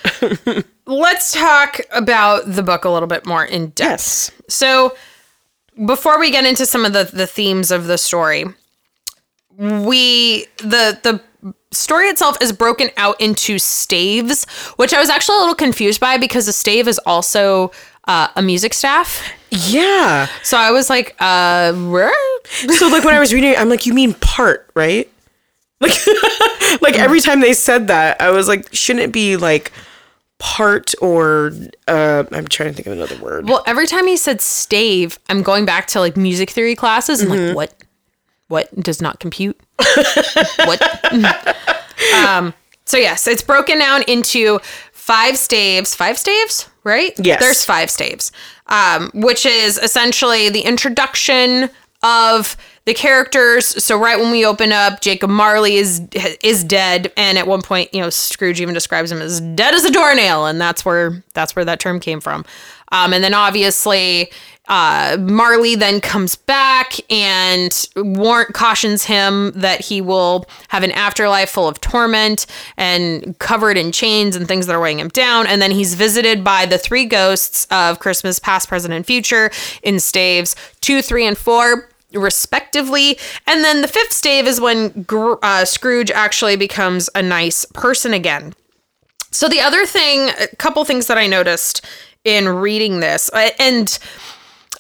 let's talk about the book a little bit more in depth. Yes. So, before we get into some of the the themes of the story, we the the story itself is broken out into staves, which I was actually a little confused by because a stave is also uh, a music staff. Yeah. So I was like, uh, where? So like when I was reading, it, I'm like, you mean part, right? Like, like every time they said that, I was like, shouldn't it be like part or uh I'm trying to think of another word. Well, every time he said stave, I'm going back to like music theory classes and like, what? What does not compute? What? um, so yes, it's broken down into five staves. Five staves, right? Yes. There's five staves, um, which is essentially the introduction of the characters. So right when we open up, Jacob Marley is is dead, and at one point, you know, Scrooge even describes him as dead as a doornail, and that's where that's where that term came from. Um, and then obviously, uh, Marley then comes back and warn cautions him that he will have an afterlife full of torment and covered in chains and things that are weighing him down. And then he's visited by the three ghosts of Christmas past, present, and future in staves two, three, and four respectively. And then the fifth stave is when uh, Scrooge actually becomes a nice person again. So the other thing, a couple things that I noticed in reading this, uh, and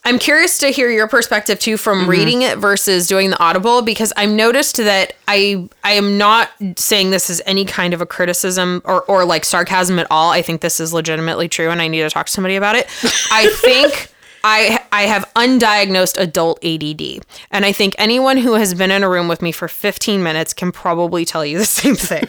I'm curious to hear your perspective too from mm-hmm. reading it versus doing the audible because I've noticed that I I am not saying this is any kind of a criticism or or like sarcasm at all. I think this is legitimately true and I need to talk to somebody about it. I think I I have undiagnosed adult ADD. And I think anyone who has been in a room with me for 15 minutes can probably tell you the same thing.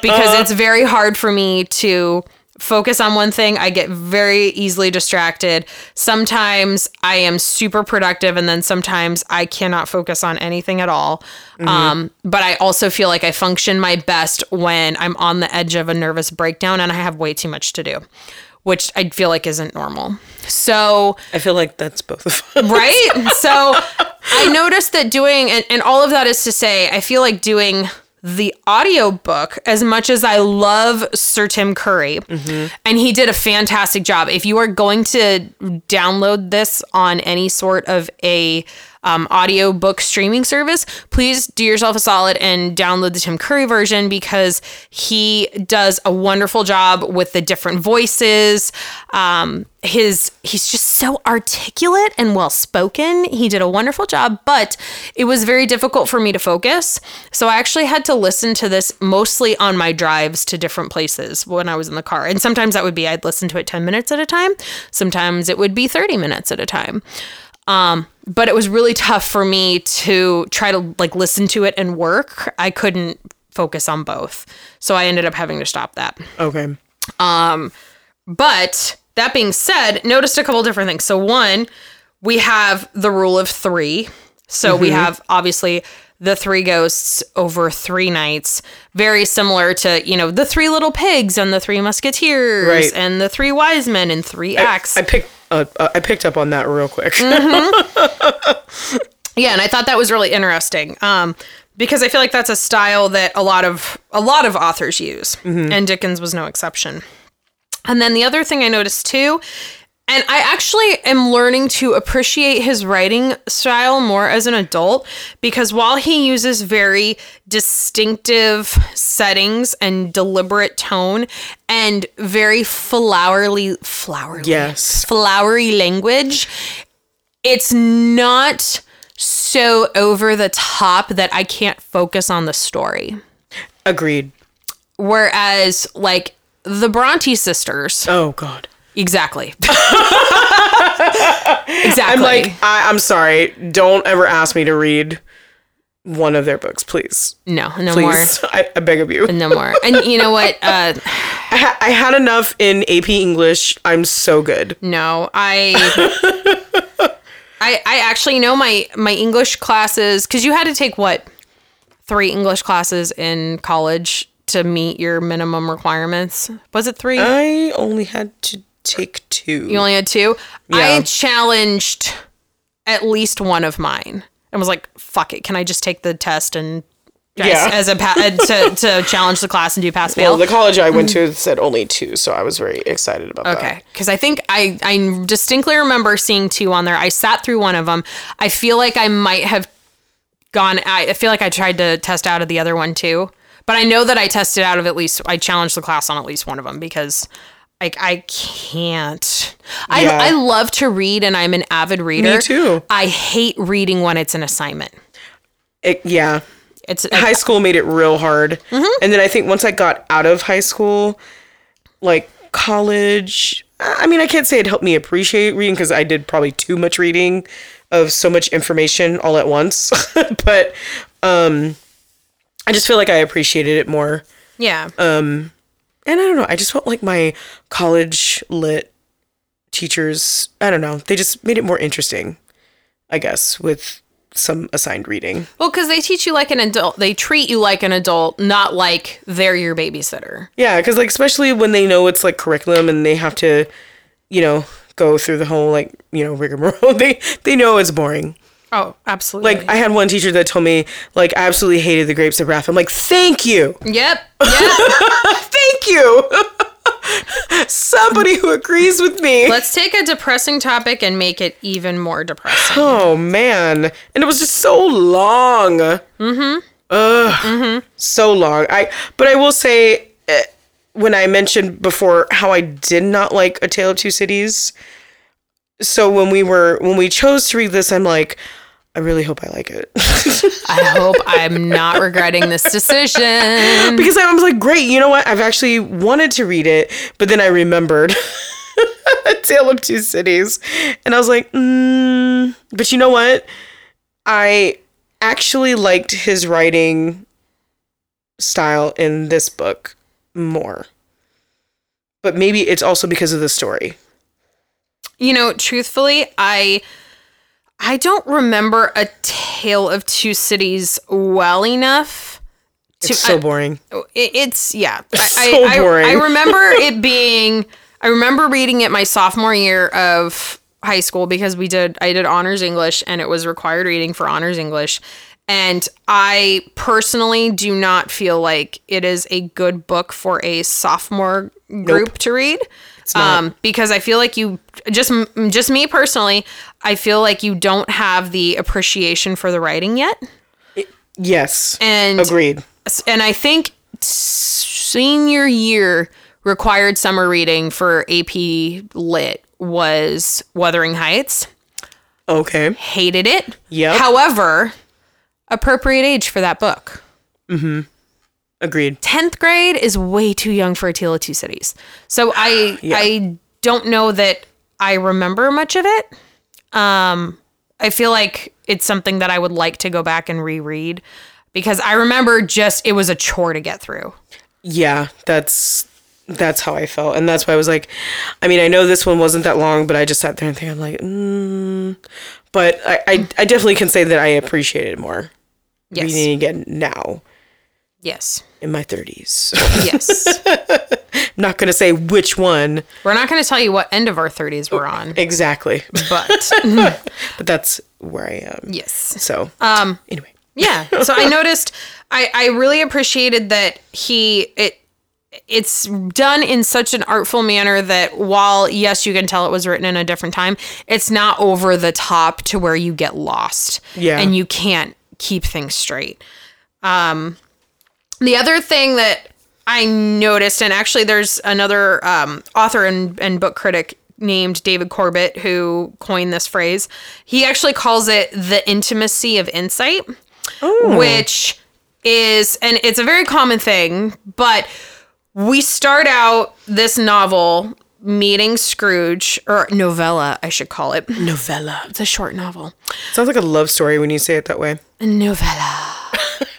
because it's very hard for me to focus on one thing. I get very easily distracted. Sometimes I am super productive and then sometimes I cannot focus on anything at all. Um, but I also feel like I function my best when I'm on the edge of a nervous breakdown and I have way too much to do, which I feel like isn't normal. So, I feel like that's both of us. right? So I noticed that doing, and, and all of that is to say, I feel like doing the audiobook as much as I love Sir Tim Curry, and he did a fantastic job. If you are going to download this on any sort of a um, audiobook streaming service, please do yourself a solid and download the Tim Curry version because he does a wonderful job with the different voices. Um, his he's just so articulate and well spoken. He did a wonderful job, but it was very difficult for me to focus. So I actually had to listen to this mostly on my drives to different places when I was in the car. And sometimes that would be I'd listen to it 10 minutes at a time. Sometimes it would be 30 minutes at a time. Um, but it was really tough for me to try to like listen to it and work. I couldn't focus on both. So I ended up having to stop that. Okay. Um, but that being said, noticed a couple different things. So one, we have the rule of three. So we have obviously the three ghosts over three nights, very similar to you know the three little pigs and the three musketeers Right. and the three wise men and three acts. I picked. Uh, uh, I picked up on that real quick. Yeah, and I thought that was really interesting. Um, because I feel like that's a style that a lot of a lot of authors use, and Dickens was no exception. And then the other thing I noticed too, and I actually am learning to appreciate his writing style more as an adult because while he uses very distinctive settings and deliberate tone and very flowery flowery yes. flowery language, it's not so over the top that I can't focus on the story. Agreed. Whereas, like, the Bronte sisters, Oh God. Exactly. exactly. I'm like. I, I'm sorry. Don't ever ask me to read one of their books, please. no, no Please. I, I beg of you. No more. And you know what? Uh, I, ha- I had enough in AP English. I'm so good. no, I. I, I actually know my my English classes because you had to take what three English classes in college to meet your minimum requirements. Was it three? I only had to take two. You only had two. I challenged at least one of mine and was like, "Fuck it, can I just take the test and Yeah. as, as a pa- to to challenge the class and do pass fail?" well, the college I went mm. to said only two, so I was very excited about that. Okay, because I think I I distinctly remember seeing two on there. I sat through one of them. I feel like I might have gone. I feel like I tried to test out of the other one too, but I know that I tested out of at least. I challenged the class on at least one of them because. Like I can't. I Yeah. I love to read and I'm an avid reader. Me too. I hate reading when it's an assignment. It, yeah. It's high school made it real hard. And then I think once I got out of high school, like college, I mean, I can't say it helped me appreciate reading because I did probably too much reading of so much information all at once. but um, I just feel like I appreciated it more. yeah. And I don't know, I just felt like my college lit teachers, I don't know, they just made it more interesting, I guess, with some assigned reading. well, because they teach you like an adult. They treat you like an adult, not like they're your babysitter. Yeah, because like especially when they know it's like curriculum and they have to, you know, go through the whole like you know rigmarole. They they know it's boring. Oh, absolutely. Like I had one teacher that told me like I absolutely hated the grapes of wrath. I'm like, thank you, Yep. Yep. thank you. Somebody who agrees with me. Let's take a depressing topic and make it even more depressing. Oh man, and it was just so long. Mm-hmm. Ugh. So long. I but I will say eh, when I mentioned before how I did not like A Tale of Two Cities. So when we were when we chose to read this, I'm like, I really hope I like it I hope I'm not regretting this decision. because I was like, great. You know what? I've actually wanted to read it, but then I remembered A Tale of Two Cities, and I was like, mm. but you know what? I actually liked his writing style in this book more. But maybe it's also because of the story. You know, truthfully, I I don't remember a Tale of Two Cities well enough. To, It's so I- boring. It, it's yeah. I, So I, I- boring. I, remember it being. I remember reading it my sophomore year of high school because we did. I did honors English and it was required reading for honors English. And I personally do not feel like it is a good book for a sophomore group to read. Um, because I feel like you just just me personally, I feel like you don't have the appreciation for the writing yet. Yes. And Agreed. and I think senior year required summer reading for AP Lit was Wuthering Heights. Okay. Hated it. Yep. However, appropriate age for that book. Agreed. 10th grade is way too young for A Tale of Two Cities. So I Yeah. I don't know that I remember much of it. Um I feel like it's something that I would like to go back and reread. because I remember just it was a chore to get through. Yeah, that's that's how I felt, and that's why I was like, I mean, I know this one wasn't that long, but I just sat there and think I'm like, mm. but I, I I definitely can say that I appreciate it more Yes. reading it again now Yes. in my 30s. Yes. I'm not gonna say which one we're not going to tell you what end of our 30s we're on, exactly, but but that's where I am. yes. So um, anyway, Yeah. So I noticed I I really appreciated that he it it's done in such an artful manner that while yes you can tell it was written in a different time, it's not over the top to where you get lost. Yeah. And you can't keep things straight. Um the other thing that I noticed, and actually there's another um, author and, and book critic named David Corbett who coined this phrase. He actually calls it the intimacy of insight, which is, and it's a very common thing, but we start out this novel meeting Scrooge, or novella, I should call it. novella It's a short novel. sounds like a love story when you say it that way. A Novella.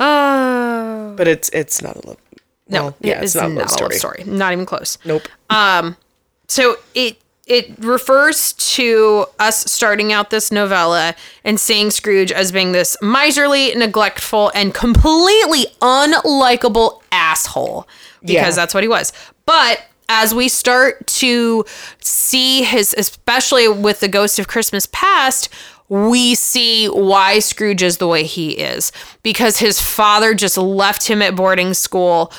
oh. But it's it's not a love. No, well, yeah, it's, not, a love story. story. Not even close. Nope. Um, So it it refers to us starting out this novella and seeing Scrooge as being this miserly, neglectful, and completely unlikable asshole because Yeah. that's what he was. But as we start to see his, especially with the Ghost of Christmas Past, we see why Scrooge is the way he is because his father just left him at boarding school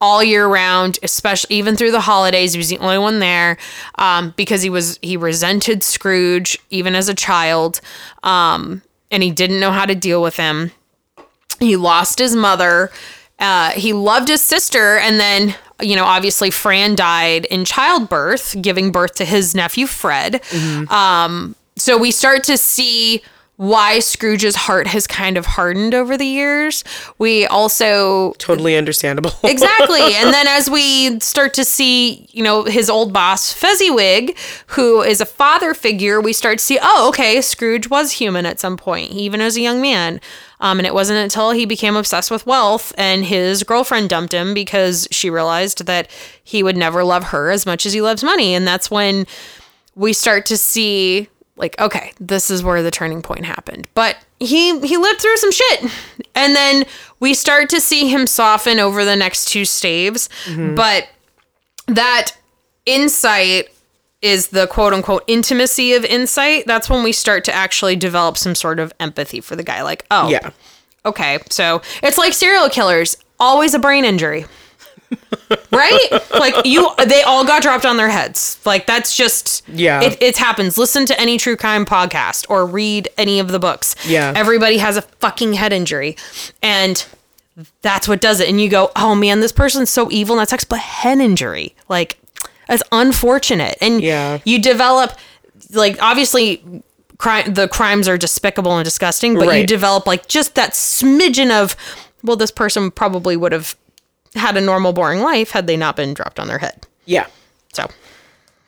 all year round, especially even through the holidays. He was the only one there um, because he was he resented Scrooge even as a child, um, and he didn't know how to deal with him. He lost his mother. Uh, he loved his sister, and then you know obviously Fran died in childbirth, giving birth to his nephew Fred. Um, so we start to see why Scrooge's heart has kind of hardened over the years. We also Totally understandable. exactly. And then as we start to see, you know, his old boss, Fezziwig, who is a father figure, we start to see, oh, okay, Scrooge was human at some point, even as a young man. Um, and it wasn't until he became obsessed with wealth and his girlfriend dumped him because she realized that he would never love her as much as he loves money. And that's when we start to see like okay this is where the turning point happened. But he he lived through some shit. And then we start to see him soften over the next two staves. Mm-hmm. But that insight is the quote unquote intimacy of insight. That's when we start to actually develop some sort of empathy for the guy. Like oh yeah. okay. So it's like serial killers always a brain injury right? Like you they all got dropped on their heads. Like that's just Yeah. it, it happens. Listen to any true crime podcast or read any of the books. Yeah. everybody has a fucking head injury and that's what does it. And you go oh man this person's so evil and that sucks. But head injury like that's unfortunate. And Yeah. you develop like obviously crime the crimes are despicable and disgusting but you develop like just that smidgen of well this person probably would have had a normal boring life had they not been dropped on their head Yeah. so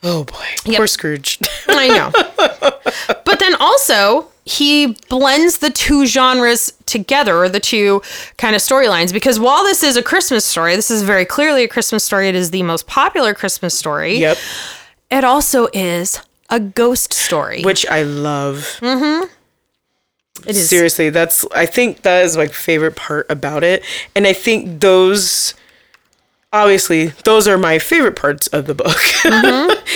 Oh boy. Poor Scrooge. I know. but then also, he blends the two genres together, the two kind of storylines, because while this is a Christmas story, this is very clearly a Christmas story. It is the most popular Christmas story. yep. It also is a ghost story. Which I love. Mm-hmm. It is. Seriously, that's I think that is my favorite part about it. And I think those obviously those are my favorite parts of the book.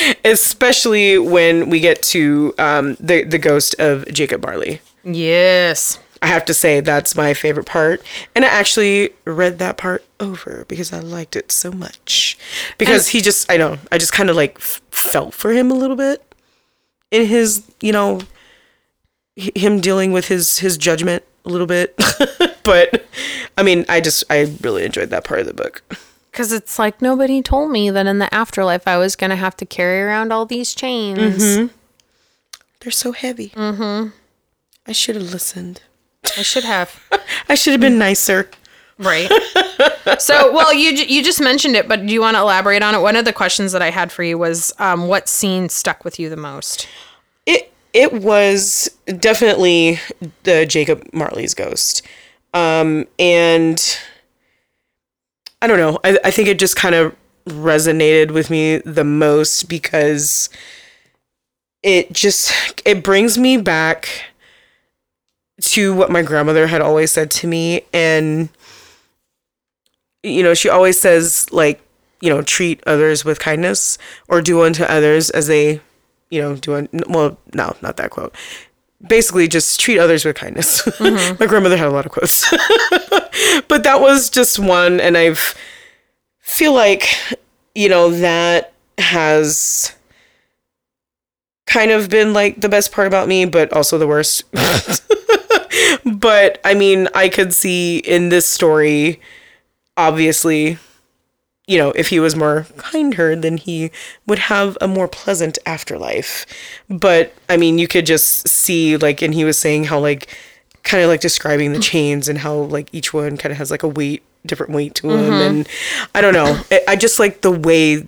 Especially when we get to um, the the ghost of Jacob Marley Yes. I have to say that's my favorite part. And I actually read that part over because I liked it so much. Because he just, I know, I just kind of like f- felt for him a little bit in his, you know, him dealing with his his judgment a little bit. but I mean, I just I really enjoyed that part of the book. Because it's like nobody told me that in the afterlife I was going to have to carry around all these chains. They're so heavy. Mhm. I should have listened. I should have. I should have been nicer. Right. so, well, you you just mentioned it, but do you want to elaborate on it? One of the questions that I had for you was, um, what scene stuck with you the most? it it was definitely the Jacob Marley's ghost. Um, and I don't know. I, I think it just kind of resonated with me the most because it just it brings me back to what my grandmother had always said to me and you know she always says like you know treat others with kindness or do unto others as they you know do un- well no not that quote. Basically just treat others with kindness. Mm-hmm. My grandmother had a lot of quotes. But that was just one and i've feel like you know that has kind of been like the best part about me but also the worst. But i mean i could see in this story obviously you know if he was more kinder then he would have a more pleasant afterlife. But i mean you could just see like and he was saying how like kind of like describing the chains and how like each one kind of has like a weight different weight to them. Mm-hmm. And i don't know. I, I just like the way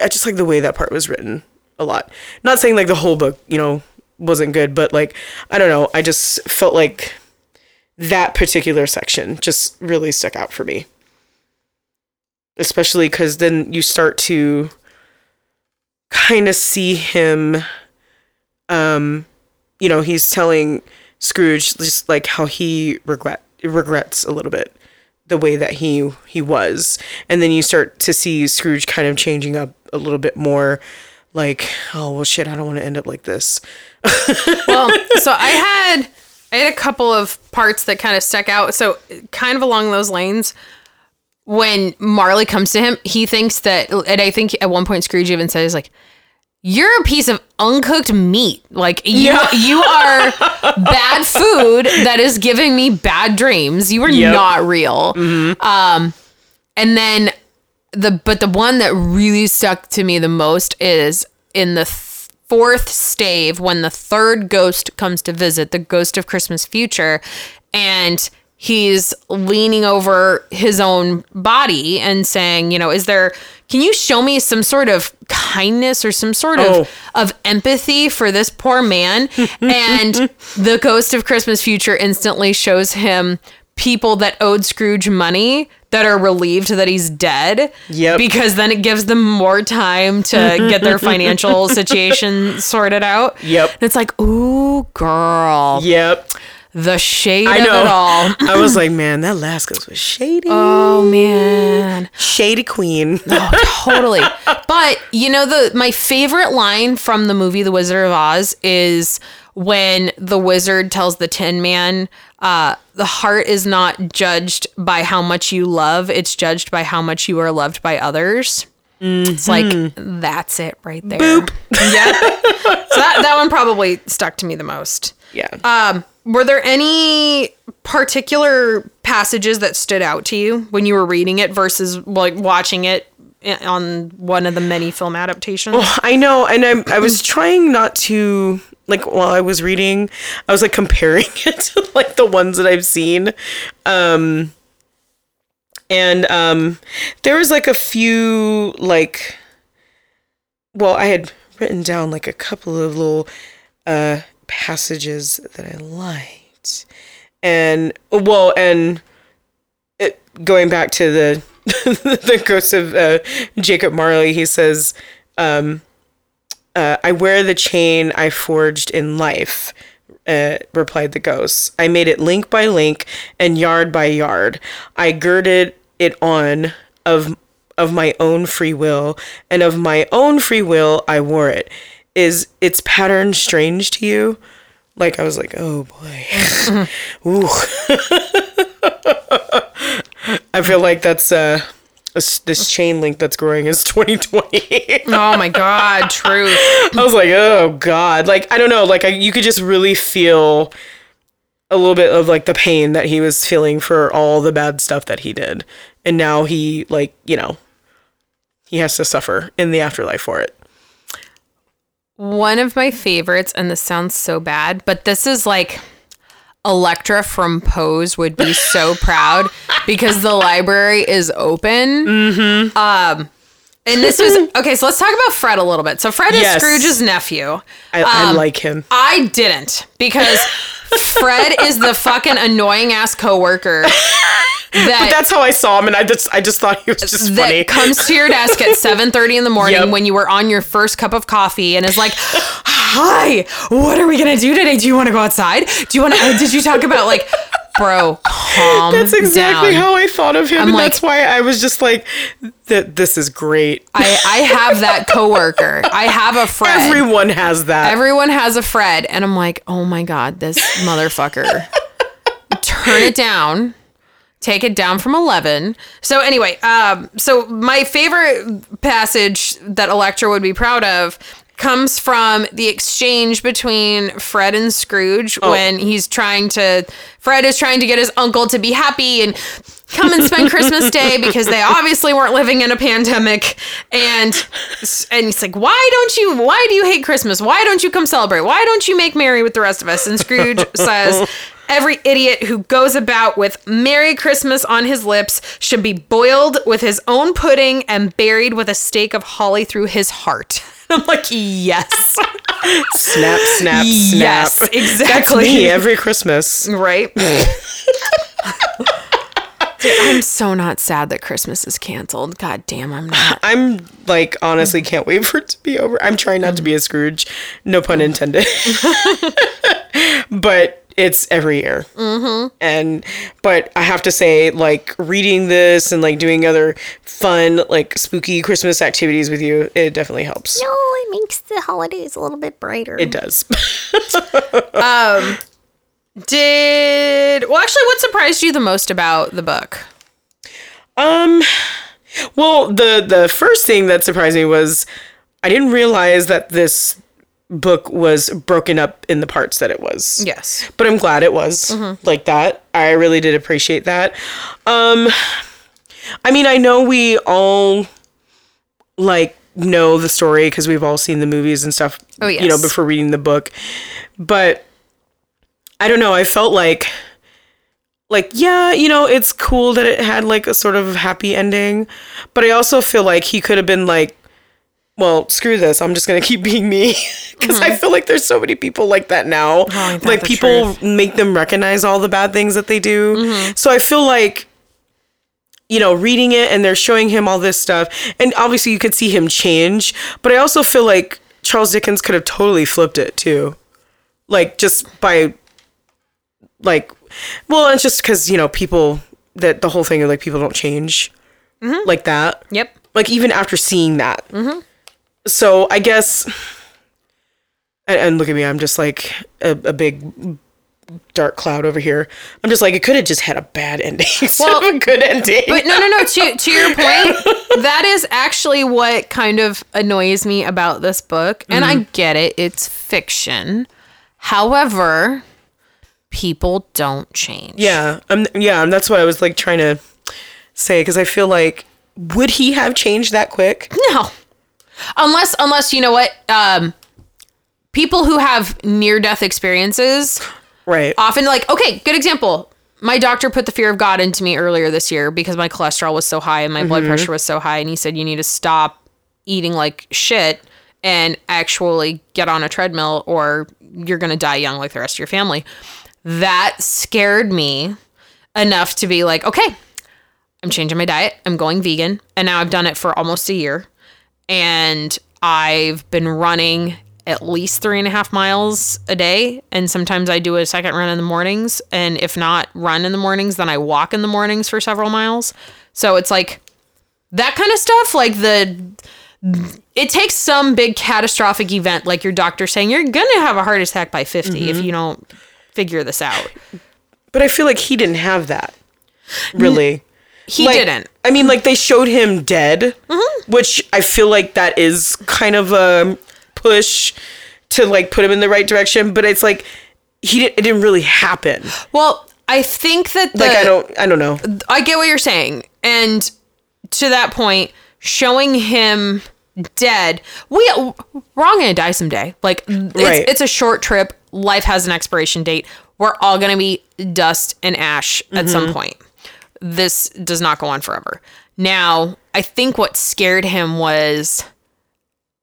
i just like the way that part was written a lot. Not saying like the whole book you know wasn't good but like i don't know. I just felt like that particular section just really stuck out for me especially because then you start to kind of see him um you know he's telling scrooge just like how he regret regrets a little bit the way that he he was and then you start to see scrooge kind of changing up a little bit more like oh well shit i don't want to end up like this well, so I had I had a couple of parts that kind of stuck out. So kind of along those lanes, when Marley comes to him, he thinks that, and I think at one point Scrooge even says like, "You're a piece of uncooked meat. Like you, you are bad food that is giving me bad dreams. You are Yep. not real." Um, and then the but the one that really stuck to me the most is in the th- fourth stave when the third ghost comes to visit the ghost of christmas future and he's leaning over his own body and saying you know is there can you show me some sort of kindness or some sort of Oh. of empathy for this poor man and the ghost of christmas future instantly shows him people that owed scrooge money that are relieved that he's dead Yep. because then it gives them more time to get their financial situation sorted out Yep. and it's like ooh girl yep the shade i of know it all i was like man that last ghost was shady oh man shady queen Oh, totally. But you know the my favorite line from the movie The Wizard of Oz is when the wizard tells the Tin Man, uh, "The heart is not judged by how much you love; it's judged by how much you are loved by others." It's like that's it right there. Boop. Yeah. so that that one probably stuck to me the most. yeah Um, were there any particular passages that stood out to you when you were reading it versus like watching it on one of the many film adaptations? I know, and I I was trying not to like while I was reading, I was like comparing it to like the ones that I've seen. Um and um there was like a few like well, I had written down like a couple of little uh passages that I liked. And well, and it, going back to the the ghost of uh, Jacob Marley, he says, um, uh, "I wear the chain I forged in life." Uh, replied the ghost. I made it link by link and yard by yard. I girded it on of of my own free will, and of my own free will I wore it. Is its pattern strange to you? Like I was like, oh boy, ooh. I feel like that's uh this, chain link that's growing is 2020. oh my god, truth. I was like, oh god, like I don't know, like I, you could just really feel a little bit of like the pain that he was feeling for all the bad stuff that he did, and now he like you know he has to suffer in the afterlife for it. One of my favorites, and this sounds so bad, but this is like Elektra from Pose would be so proud because the library is open. Um, and this was okay. So let's talk about Fred a little bit. So Fred is Yes. Scrooge's nephew. I, I Um, like him. I didn't because Fred is the fucking annoying ass coworker that That's how I saw him, and I just I just thought he was just that funny. comes to your desk at 7:30 in the morning Yep. when you were on your first cup of coffee and is like, "Hi, what are we going to do today? Do you want to go outside? Do you want to did you talk about like bro, calm That's exactly down. how I thought of him, I'm and like- that's why I was just like, "That this is great." I I have that coworker. I have a Fred. Everyone has that. Everyone has a Fred, and I'm like, oh my god, this motherfucker. Turn it down. Take it down from 11. So anyway, um, so my favorite passage that Elektra would be proud of comes from the exchange between Fred and Scrooge when he's trying to Fred is trying to get his uncle to be happy and come and spend Christmas Day because they obviously weren't living in a pandemic. And and he's like why don't you why do you hate Christmas? Why don't you come celebrate? Why don't you make merry with the rest of us? And Scrooge says Every idiot who goes about with Merry Christmas on his lips should be boiled with his own pudding and buried with a stake of holly through his heart. I'm like, yes. snap, snap, snap. Yes, That's exactly. me every Christmas. Right? Dude, I'm so not sad that Christmas is canceled. God damn, I'm not. I'm like honestly can't wait for it to be over. I'm trying not to be a Scrooge, no pun intended. but it's every year, mm-hmm. and but I have to say, like reading this and like doing other fun like spooky Christmas activities with you, it definitely helps. No, it makes the holidays a little bit brighter. It does. um, Did well actually what surprised you the most about the book? Um, well, the the first thing that surprised me was I didn't realize that this book was broken up in the parts that it was. Yes. But I'm glad it was like that. I really did appreciate that. Um, I mean, I know we all like know the story because we've all seen the movies and stuff. Oh, You know, before reading the book, but I don't know. I felt like like yeah you know it's cool that it had like a sort of happy ending but i also feel like he could have been like well screw this. I'm just gonna keep being me. Because i feel like there's so many people like that now. Mm-hmm. Oh, like people truth? make them recognize all the bad things that they do. Mm-hmm. so i feel like you know reading it and they're showing him all this stuff and obviously you could see him change but i also feel like charles dickens could have totally flipped it too. Like just by like well it's just because you know people that the whole thing of like people don't change like that. Yep. like even after seeing that so i guess and, and look at me i'm just like a, a big dark cloud over here i'm just like it could have just had a bad ending Well, a good ending But no, no, no. To to your point, that is actually what kind of annoys me about this book. And I get it; it's fiction. However, people don't change. yeah um, yeah and that's what i was like trying to say because i feel like would he have changed that quick No. Unless unless you know what? Um people who have near death experiences right often like okay, good example. My doctor put the fear of God into me earlier this year because my cholesterol was so high and my blood pressure was so high and he said you need to stop eating like shit and actually get on a treadmill or you're going to die young like the rest of your family. That scared me enough to be like, okay, I'm changing my diet. I'm going vegan. And now I've done it for almost a year. And I've been running at least three and a half miles a day. And sometimes I do a second run in the mornings. And if not run in the mornings, then I walk in the mornings for several miles. So it's like that kind of stuff. Like the, it takes some big catastrophic event, like your doctor saying you're going to have a heart attack by 50 if mm-hmm. you don't figure this out. But I feel like he didn't have that. Really. He Like, didn't. I mean, like they showed him dead, mm-hmm. which I feel like that is kind of a push to like put him in the right direction. But it's like he didn't. It didn't really happen. Well, I think that the, Like I don't. I don't know. I get what you're saying. And to that point, showing him dead, we we're all gonna die someday. Like it's, Right. it's a short trip. Life has an expiration date. We're all gonna be dust and ash at some mm-hmm. point. This does not go on forever. Now, I think what scared him was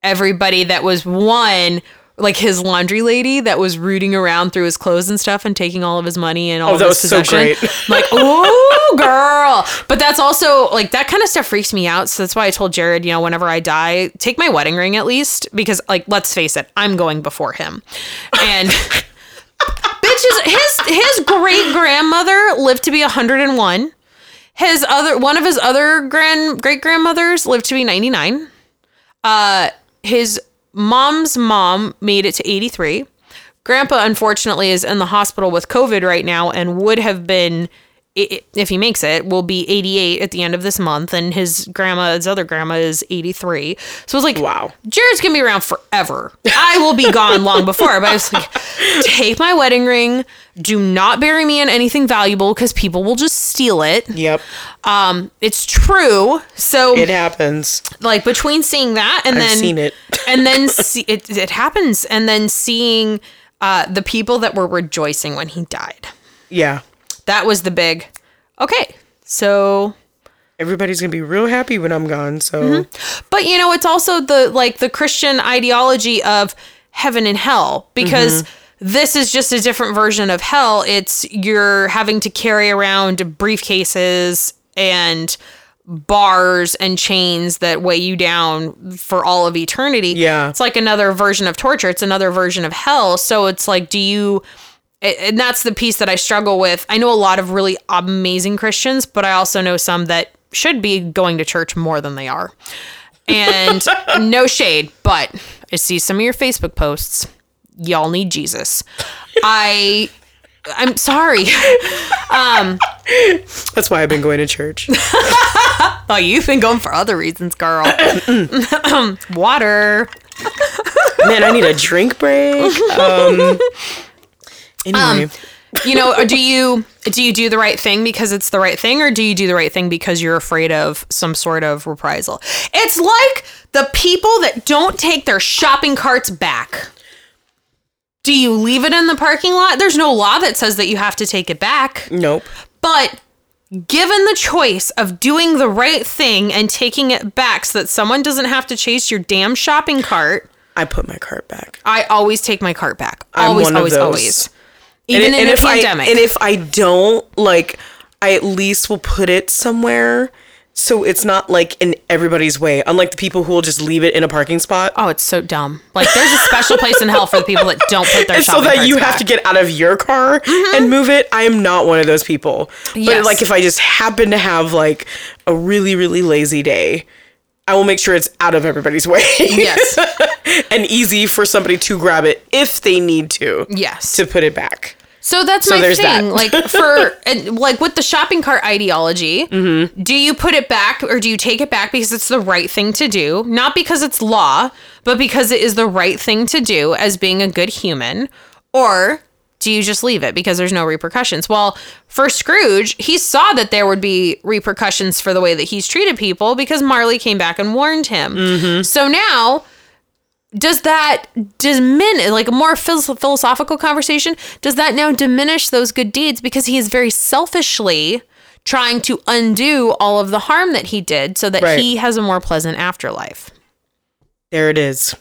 everybody that was one like his laundry lady that was rooting around through his clothes and stuff and taking all of his money and all Oh, of that his was so great. Like, oh girl. But that's also like that kind of stuff freaks me out. So that's why I told Jared, you know, whenever I die, take my wedding ring at least because like let's face it, I'm going before him. And bitches his his great grandmother lived to be 101. His other one of his other grand great grandmothers lived to be 99. Uh his mom's mom made it to 83. Grandpa unfortunately is in the hospital with COVID right now and would have been if he makes it, will be 88 at the end of this month, and his grandma, his other grandma, is 83. So it's like, Wow. Jared's gonna be around forever. I will be gone long before, but I was like, take my wedding ring. Do not bury me in anything valuable because people will just steal it. Yep. Um, it's true. So It happens. like between seeing that and I've then seen it. and then see it, it happens and then seeing uh, the people that were rejoicing when he died Yeah. That was the big okay so Everybody's gonna be real happy when I'm gone. So Mm-hmm. but you know it's also the like the christian ideology of heaven and hell because this is just a different version of hell it's you're having to carry around briefcases and bars and chains that weigh you down for all of eternity Yeah. it's like another version of torture it's another version of hell so it's like do you and that's the piece that I struggle with. I know a lot of really amazing Christians, but I also know some that should be going to church more than they are. And no shade, but I see some of your Facebook posts. Y'all need Jesus. I I'm sorry. Um, that's why I've been going to church. Oh, you've been going for other reasons, girl. Water. Man, I need a drink break. Um. Anyway, um, you know do you do you do the right thing because it's the right thing or do you do the right thing because you're afraid of some sort of reprisal? It's like the people that don't take their shopping carts back. Do you leave it in the parking lot? There's no law that says that you have to take it back. Nope. but given the choice of doing the right thing and taking it back so that someone doesn't have to chase your damn shopping cart I put my cart back. i always take my cart back. Always always always even and, in and a if pandemic I and if I don't like, I at least will put it somewhere so it's not like in everybody's way. Unlike the people who will just leave it in a parking spot. Oh, it's so dumb. Like there's a special place in hell for the people that don't put their And so that you have to get out of your car mm-hmm. and move it. I am not one of those people. But like if I just happen to have like a really really lazy day, I will make sure it's out of everybody's way. Yes. and easy for somebody to grab it if they need to. Yes. To put it back. So that's So my thing. that. like for and, like with the shopping cart ideology, Mm-hmm. do you put it back or do you take it back because it's the right thing to do? Not because it's law, but because it is the right thing to do as being a good human, or do you just leave it because there's no repercussions? Well, for Scrooge, he saw that there would be repercussions for the way that he's treated people because Marley came back and warned him. Mm-hmm. So now does that diminish like a more philosophical conversation does that now diminish those good deeds because he is very selfishly trying to undo all of the harm that he did so that Right. he has a more pleasant afterlife There it is.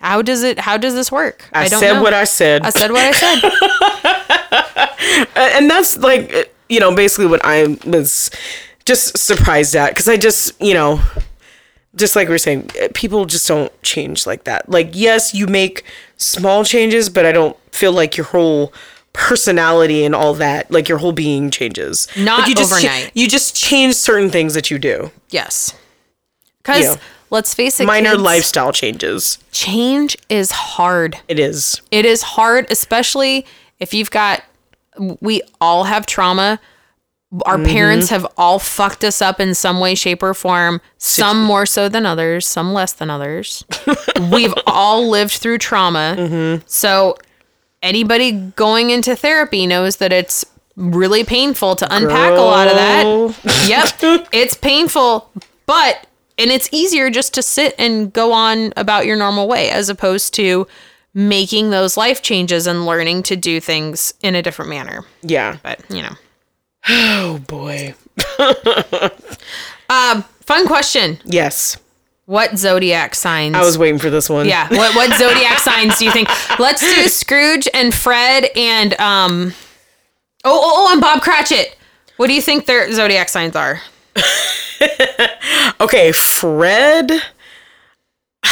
How does it how does this work? I, said what I said. i said what i said. And that's like you know basically what I was just surprised at because I just you know just like we are saying eh, people just don't change like that. Like yes you make small changes but I don't feel like your whole personality and all that like your whole being changes. Not like you just overnight. you just change certain things that you do. Yes. Because Yeah. Let's face it minor kids, lifestyle changes change is hard it is It is hard, especially if you've got, we all have trauma. Our mm-hmm. parents have all fucked us up in some way, shape, or form, some more so than others, some less than others. We've all lived through trauma. Mm-hmm. So, anybody going into therapy knows that it's really painful to unpack a lot of that. Yep, it's painful, but and it's easier just to sit and go on about your normal way as opposed to making those life changes and learning to do things in a different manner. yeah But, you know. Oh boy. Um, fun question. Yes. What zodiac signs? I was waiting for this one. yeah. What what zodiac signs do you think? Let's do Scrooge and Fred and um. Oh oh oh and Bob Cratchit. What do you think their zodiac signs are? Okay, Fred.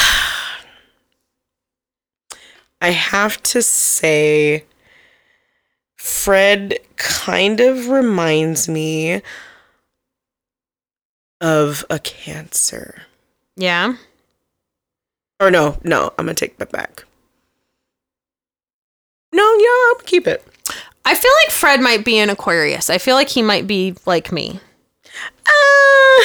I have to say, Fred kind of reminds me of a cancer. Yeah. Or no, no, I'm gonna take that back. No, yeah, I'll keep it. I feel like Fred might be an Aquarius. I feel like he might be like me. Uh,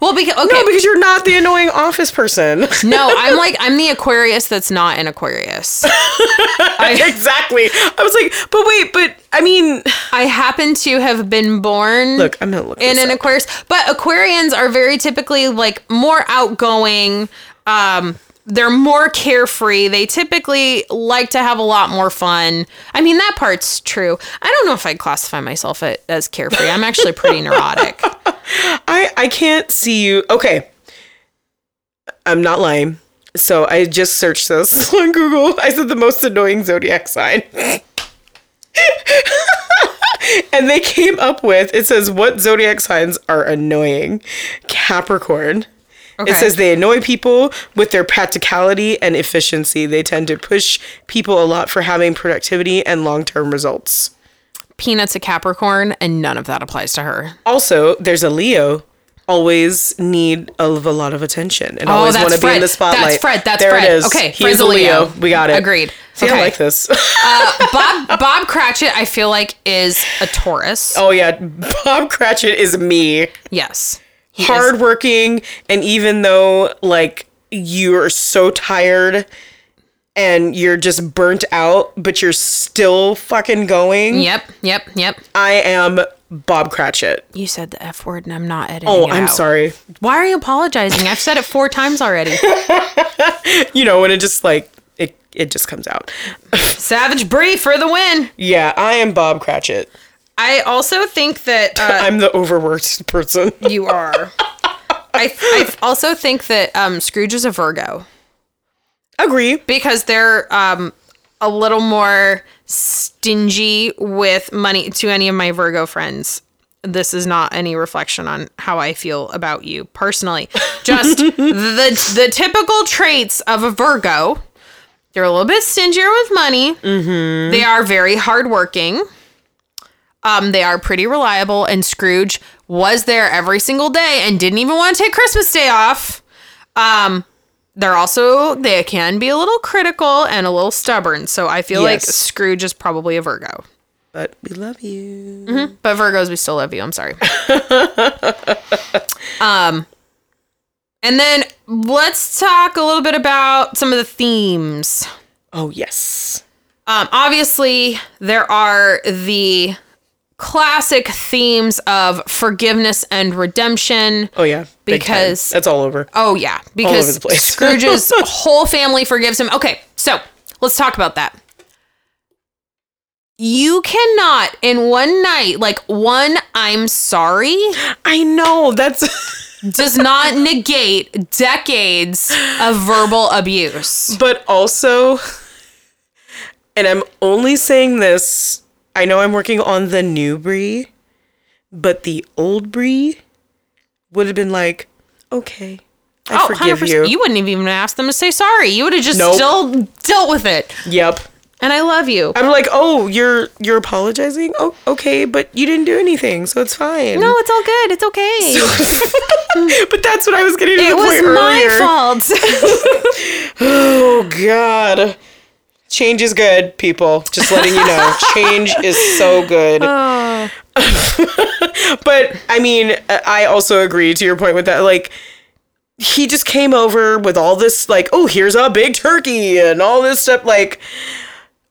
Well, because okay, no, because you're not the annoying office person. no, I'm like I'm the Aquarius that's not an Aquarius. exactly. I was like, but wait, but I mean, I happen to have been born look, I'm gonna look in an up. Aquarius, but Aquarians are very typically like more outgoing. Um, they're more carefree. They typically like to have a lot more fun. I mean, that part's true. I don't know if I'd classify myself as carefree. I'm actually pretty neurotic. I I can't see you. Okay, I'm not lying. So I just searched this on Google. I said the most annoying zodiac sign. and they came up with it says what zodiac signs are annoying? Capricorn. Okay. It says they annoy people with their practicality and efficiency. They tend to push people a lot for having productivity and long-term results. Peanuts a Capricorn, and none of that applies to her. Also, there's a Leo. Always need of a lot of attention and Oh, always want to be in the spotlight. That's Fred. That's there Fred. it is. Okay, he's a Leo. Leo. We got it. Agreed. See, I like this. Uh, Bob Bob Cratchit, I feel like is a Taurus. oh yeah, Bob Cratchit is me. Yes. He Hardworking, and even though like you're so tired and you're just burnt out, but you're still fucking going. Yep. Yep. Yep. I am Bob Cratchit. You said the F word, and I'm not editing. Oh, it I'm out. sorry. Why are you apologizing? I've said it four times already. You know when it just like it it just comes out. Savage Brie for the win. yeah, I am Bob Cratchit. I also think that uh, I'm the overworked person. you are. I, I also think that um, Scrooge is a Virgo Agree. because they're um, a little more stingy with money to any of my Virgo friends. This is not any reflection on how I feel about you personally. Just the the typical traits of a Virgo. They're a little bit stingier with money. They are very hardworking. Um, they are pretty reliable, and Scrooge was there every single day and didn't even want to take Christmas Day off. Um, they're also they can be a little critical and a little stubborn. So I feel like Scrooge is probably a Virgo. But we love you. But Virgos, we still love you. I'm sorry. um, and then let's talk a little bit about some of the themes. Oh yes. Um, obviously, there are the classic themes of forgiveness and redemption. Oh yeah. Big time. Because- that's all over. Oh yeah, over because the place. Scrooge's whole family forgives him. Okay, so let's talk about that. You cannot in one night, like one I'm sorry, I know. That's does not negate decades of verbal abuse. but also and I'm only saying this I know I'm working on the new Brie, but the old Brie would have been like, okay, I oh, forgive 100%. you. Oh, You wouldn't have even asked them to say sorry. You would have just Nope. still dealt with it. Yep. And I love you. I'm like, oh, you're you're apologizing. Oh, okay, but you didn't do anything, so it's fine. no, it's all good. It's okay. but that's what I was getting to it the was point my earlier. fault. Oh God. Change is good, people. Just letting you know. Change is so good. Oh. but I mean, I also agree to your point with that. Like, he just came over with all this, like, oh, here's a big turkey and all this stuff. Like,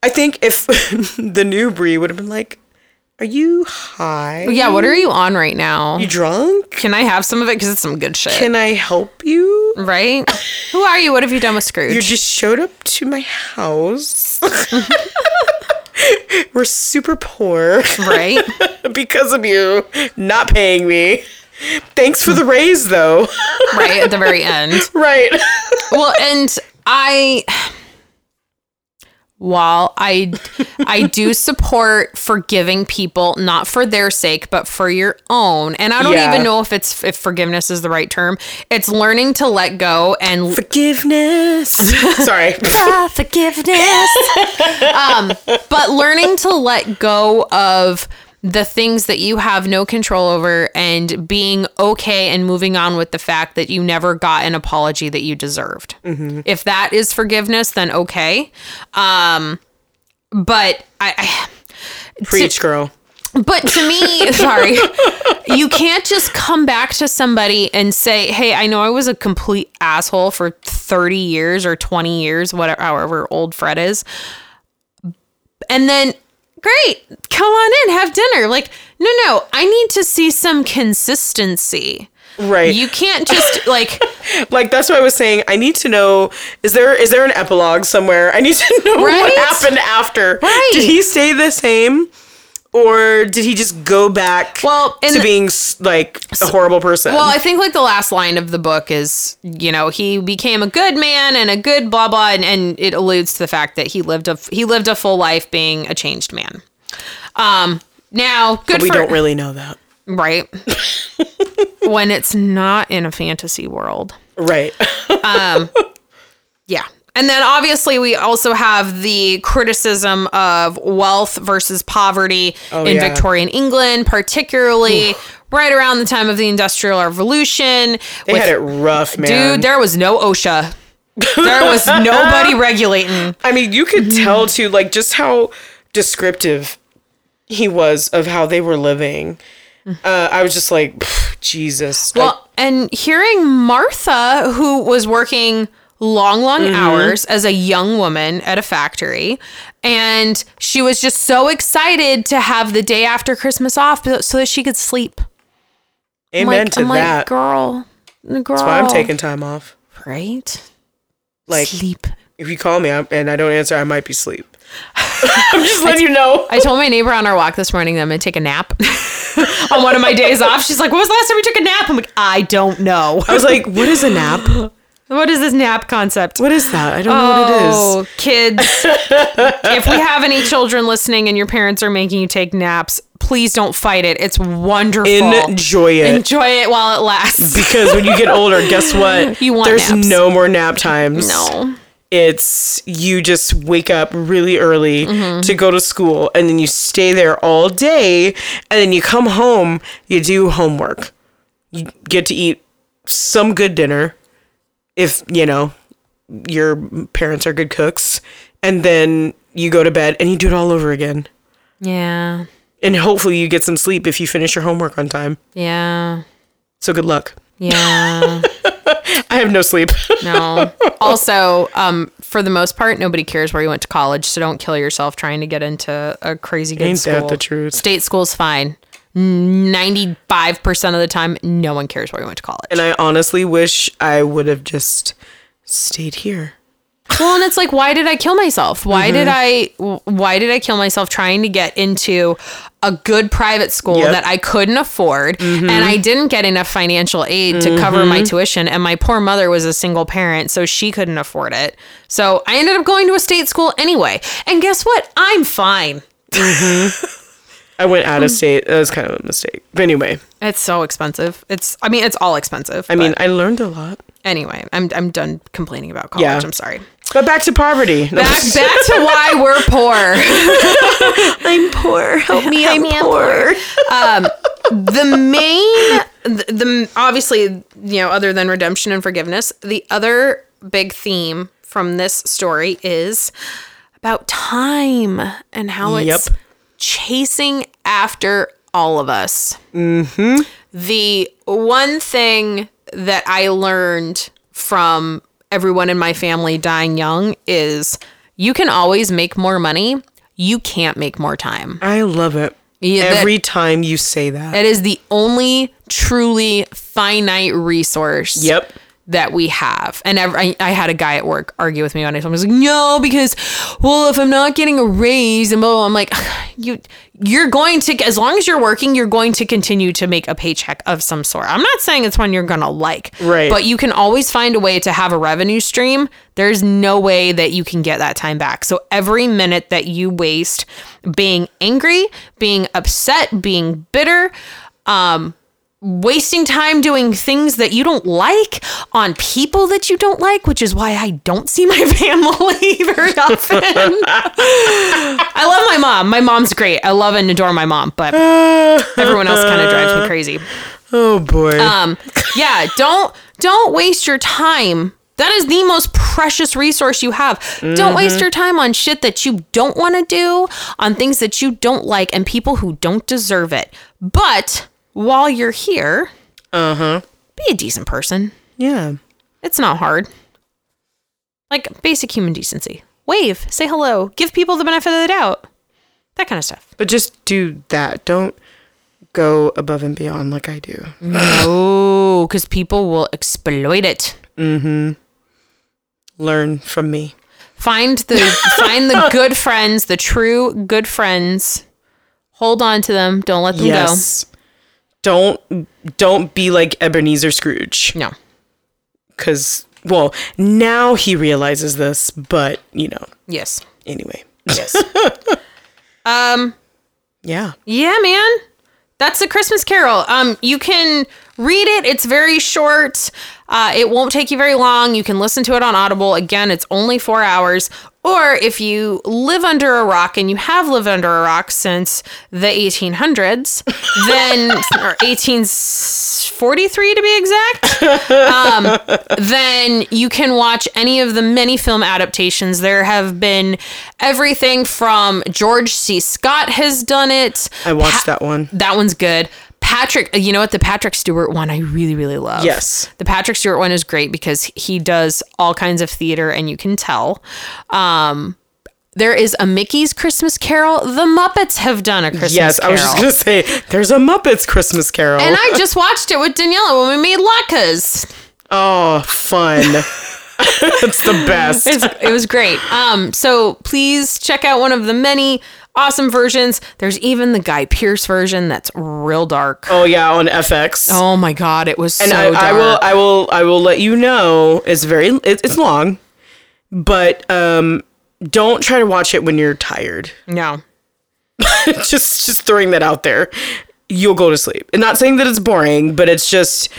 I think if the new Brie would have been like, "Are you high? yeah, what are you on right now? you drunk? Can I have some of it? Because it's some good shit. Can I help you?" right? Who are you? What have you done with Scrooge? You just showed up to my house. We're super poor right? because of you not paying me. Thanks for the raise, though. right at the very end. right. Well, and I while I I do support forgiving people not for their sake but for your own. And I don't Yeah. even know if it's if forgiveness is the right term. It's learning to let go and Forgiveness. Sorry. Ah, forgiveness. um, but learning to let go of the things that you have no control over and being okay and moving on with the fact that you never got an apology that you deserved. If that is forgiveness, then okay. Um, but I, I Preach, girl. but to me, sorry, you can't just come back to somebody and say, "Hey, I know I was a complete asshole for 30 years or 20 years, whatever however old Fred is." And then, "Great, come on in, have dinner." Like, no, no, I need to see some consistency. Right. You can't just like like that's what I was saying. I need to know is there is there an epilogue somewhere? I need to know Right? what happened after. Right. Did he stay the same? Or did he just go back Well, to the- being like a horrible person? Well, I think like the last line of the book is, you know, he became a good man and a good blah blah, and, and it alludes to the fact that he lived a he lived a full life being a changed man. Um, now good we for don't really know that. right when it's not in a fantasy world. Right. Um Yeah. And then obviously we also have the criticism of wealth versus poverty in Oh, yeah. Victorian England, particularly right around the time of the Industrial Revolution. they with- had it rough, man. Dude, there was no OSHA. There was nobody regulating. I mean, you could tell too, like just how descriptive he was of how they were living. Uh, I was just like, "Pff, Jesus. I- Well, and hearing Martha, who was working long, long Mm-hmm. hours as a young woman at a factory, and she was just so excited to have the day after Christmas off so that she could sleep. I'm amen like, to I'm that. like, girl, girl. That's why I'm taking time off. right. Like, sleep. if you call me and I don't answer, I might be asleep. I'm just letting you know. I told my neighbor on our walk this morning that I'm gonna take a nap on one of my days off. She's like, "When was the last time we took a nap?" I'm like, "I don't know. I was like, what is a nap? what is this nap concept?" What is that? I don't know what it is. Oh, kids. if we have any children listening and your parents are making you take naps, please don't fight it. It's wonderful. Enjoy it. Enjoy it while it lasts. because when you get older, guess what? You want There's naps. no more nap times. No. It's you just wake up really early Mm-hmm. to go to school and then you stay there all day and then you come home, you do homework. You get to eat some good dinner if, you know, your parents are good cooks and then you go to bed and you do it all over again. Yeah. And hopefully you get some sleep if you finish your homework on time. Yeah. So good luck. Yeah. I have no sleep. No. Also, um, for the most part, nobody cares where you went to college, so don't kill yourself trying to get into a crazy good Ain't school. that the truth? State school's fine. Ninety-five percent of the time, no one cares where you went to college. And I honestly wish I would have just stayed here. Well, and it's like, why did I kill myself? Why did Mm-hmm. I? Why did I kill myself trying to get into a good private school Yep. Mm-hmm. that I couldn't afford, and I didn't get enough financial aid to cover my tuition, and my poor mother was a single parent, so she couldn't afford it. So I ended up going to a state school anyway. And guess what? I'm fine. I went out of um, state. That was kind of a mistake. But anyway, It's so expensive. It's. I mean, it's all expensive. I mean, I learned a lot. anyway, I'm I'm done complaining about college. Yeah. I'm sorry. But back to poverty. No, Back back to why we're poor. I'm poor. Help me. I'm I'm poor. Um, the main the, the obviously you know other than redemption and forgiveness the other big theme from this story is about time and how it's Yep. Chasing after all of us mm-hmm. the one thing that i learned from everyone in my family dying young is you can always make more money you can't make more time I love it. Yeah, that- Every time you say that. it is the only truly finite resource. Yep. That we have. And I, I had a guy at work argue with me on it. I was like, no, because, well, if I'm not getting a raise and blah, blah, blah," I'm like, you, you're going to, as long as you're working, you're going to continue to make a paycheck of some sort. I'm not saying it's one you're going to like, Right. But you can always find a way to have a revenue stream. There's no way that you can get that time back. So every minute that you waste being angry, being upset, being bitter, um, wasting time doing things that you don't like on people that you don't like, which is why I don't see my family very often. I love my mom. My mom's great. I love and adore my mom, but everyone else kind of drives me crazy. Oh boy. Um, yeah, don't don't waste your time. That is the most precious resource you have. Don't waste your time on shit that you don't want to do, on things that you don't like, and people who don't deserve it. But while you're here, uh huh. be a decent person. Yeah. It's not hard. Like basic human decency. Wave, say hello, give people the benefit of the doubt. That kind of stuff. But just do that. Don't go above and beyond like I do. No, because people will exploit it. Mm-hmm. Learn from me. Find the find the good friends, the true good friends. Hold on to them. Don't let them go. Yes. Don't don't be like Ebenezer Scrooge. No. Cause well, now he realizes this, but you know, Yes. anyway. Yes. um. Yeah. Yeah, man. That's a Christmas Carol. Um, you can read it. It's very short. Uh, it won't take you very long. You can listen to it on Audible. Again, it's only four hours. Or if you live under a rock and you have lived under a rock since the 1800s, then or 1843 to be exact, um, then you can watch any of the many film adaptations. There have been everything from George C. Scott has done it. I watched that one. That one's good. Patrick, you know what? The Patrick Stewart one I really, really love. Yes. The Patrick Stewart one is great because he does all kinds of theater and you can tell. Um, there is a Mickey's Christmas Carol. The Muppets have done a Christmas Yes, Carol. Yes, I was just gonna say there's a Muppets Christmas Carol. and I just watched it with Daniela when we made latkes. oh, fun. it's the best. It's, it was great. Um, so please check out one of the many awesome versions. There's even the Guy Pearce version that's real dark. oh yeah, on FX. Oh my god, it was and so I, dark. I will I will I will let you know it's very it, it's long, but um don't try to watch it when you're tired. no. just just throwing that out there. You'll go to sleep. And not saying that it's boring, but it's just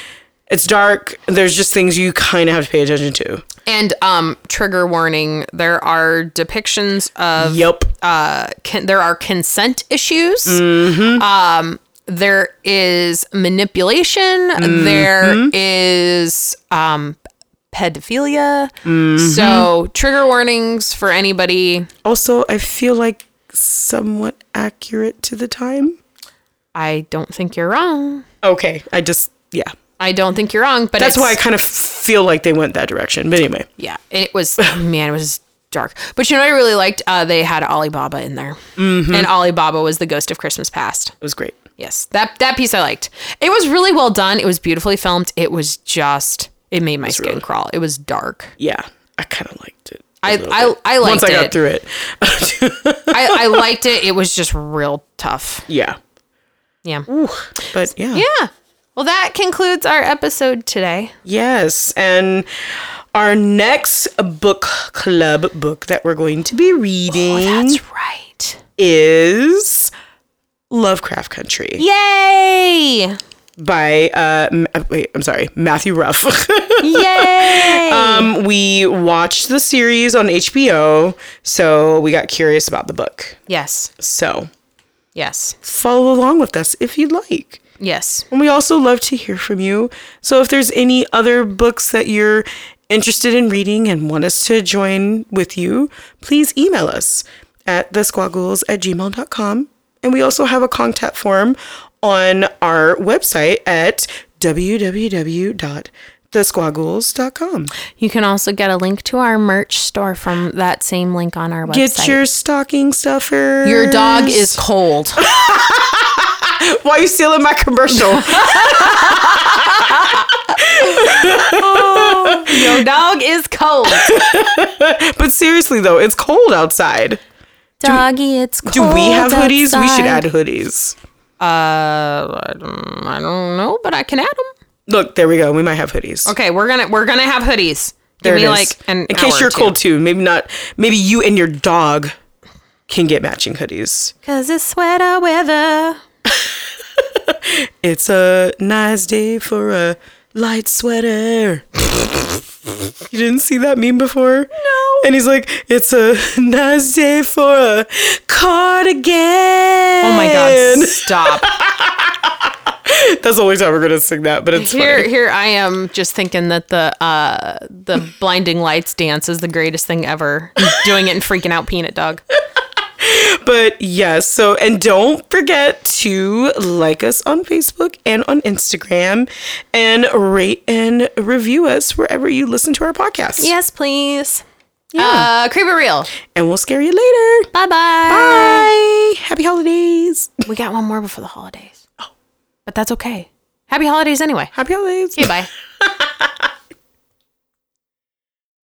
it's dark. There's just things you kind of have to pay attention to. And um, trigger warning: there are depictions of Yep. uh, con- there are consent issues. Mm-hmm. Um, there is manipulation. Mm-hmm. There is um, pedophilia. Mm-hmm. So trigger warnings for anybody. Also, I feel like somewhat accurate to the time. I don't think you're wrong. Okay, I just yeah. I don't think you're wrong, but That's why I kind of feel like they went that direction. But anyway, Yeah, it was man, it was dark. But you know what I really liked? Uh, they had Ali Baba in there, Mm-hmm. and Ali Baba was the ghost of Christmas past. it was great. Yes, that that piece I liked. It was really well done. It was beautifully filmed. It was just it made my skin really- crawl. It was dark. Yeah, I kind of liked it. I I. I liked it. Once I got it. through it. I, I liked it. It was just real tough. yeah. Yeah. But yeah. Yeah. Well, that concludes our episode today. Yes. And our next book club book that we're going to be reading That's right. is Lovecraft Country Yay! by uh uh, wait, I'm sorry, Matthew Ruff. Yay! um we watched the series on HBO, so we got curious about the book. yes. So, Yes. follow along with us if you'd like. Yes. And we also love to hear from you. So if there's any other books that you're interested in reading and want us to join with you, please email us at thesquaggles at gmail.com. And we also have a contact form on our website at www.thesquaggles.com. You can also get a link to our merch store from that same link on our website. Get your stocking stuffers. Your dog is cold. Why are you stealing my commercial? Your dog is cold. But seriously though, it's cold outside. Doggy, it's cold. Do we have hoodies? We should add hoodies. Uh, I don't, I don't know, but I can add them. Look, there we go. We might have hoodies. Okay, we're gonna we're gonna have hoodies. There Give me like In case you're cold too, maybe not. Maybe you and your dog can get matching hoodies. Cause it's sweater weather. It's a nice day for a light sweater. you didn't see that meme before? No. And he's like, it's a nice day for a cardigan. Oh my god, stop. That's the only time we're gonna sing that, but it's here funny. here I am just thinking that the uh the blinding lights dance is the greatest thing ever. Doing it and freaking out peanut dog. But yes, so and don't forget to like us on Facebook and on Instagram and rate and review us wherever you listen to our podcast. Yes, please. Uh creep it real. And we'll scare you later. Bye bye. Bye. Happy holidays. We got one more before the holidays. Oh. But that's okay. Happy holidays anyway. Happy holidays. Okay, bye.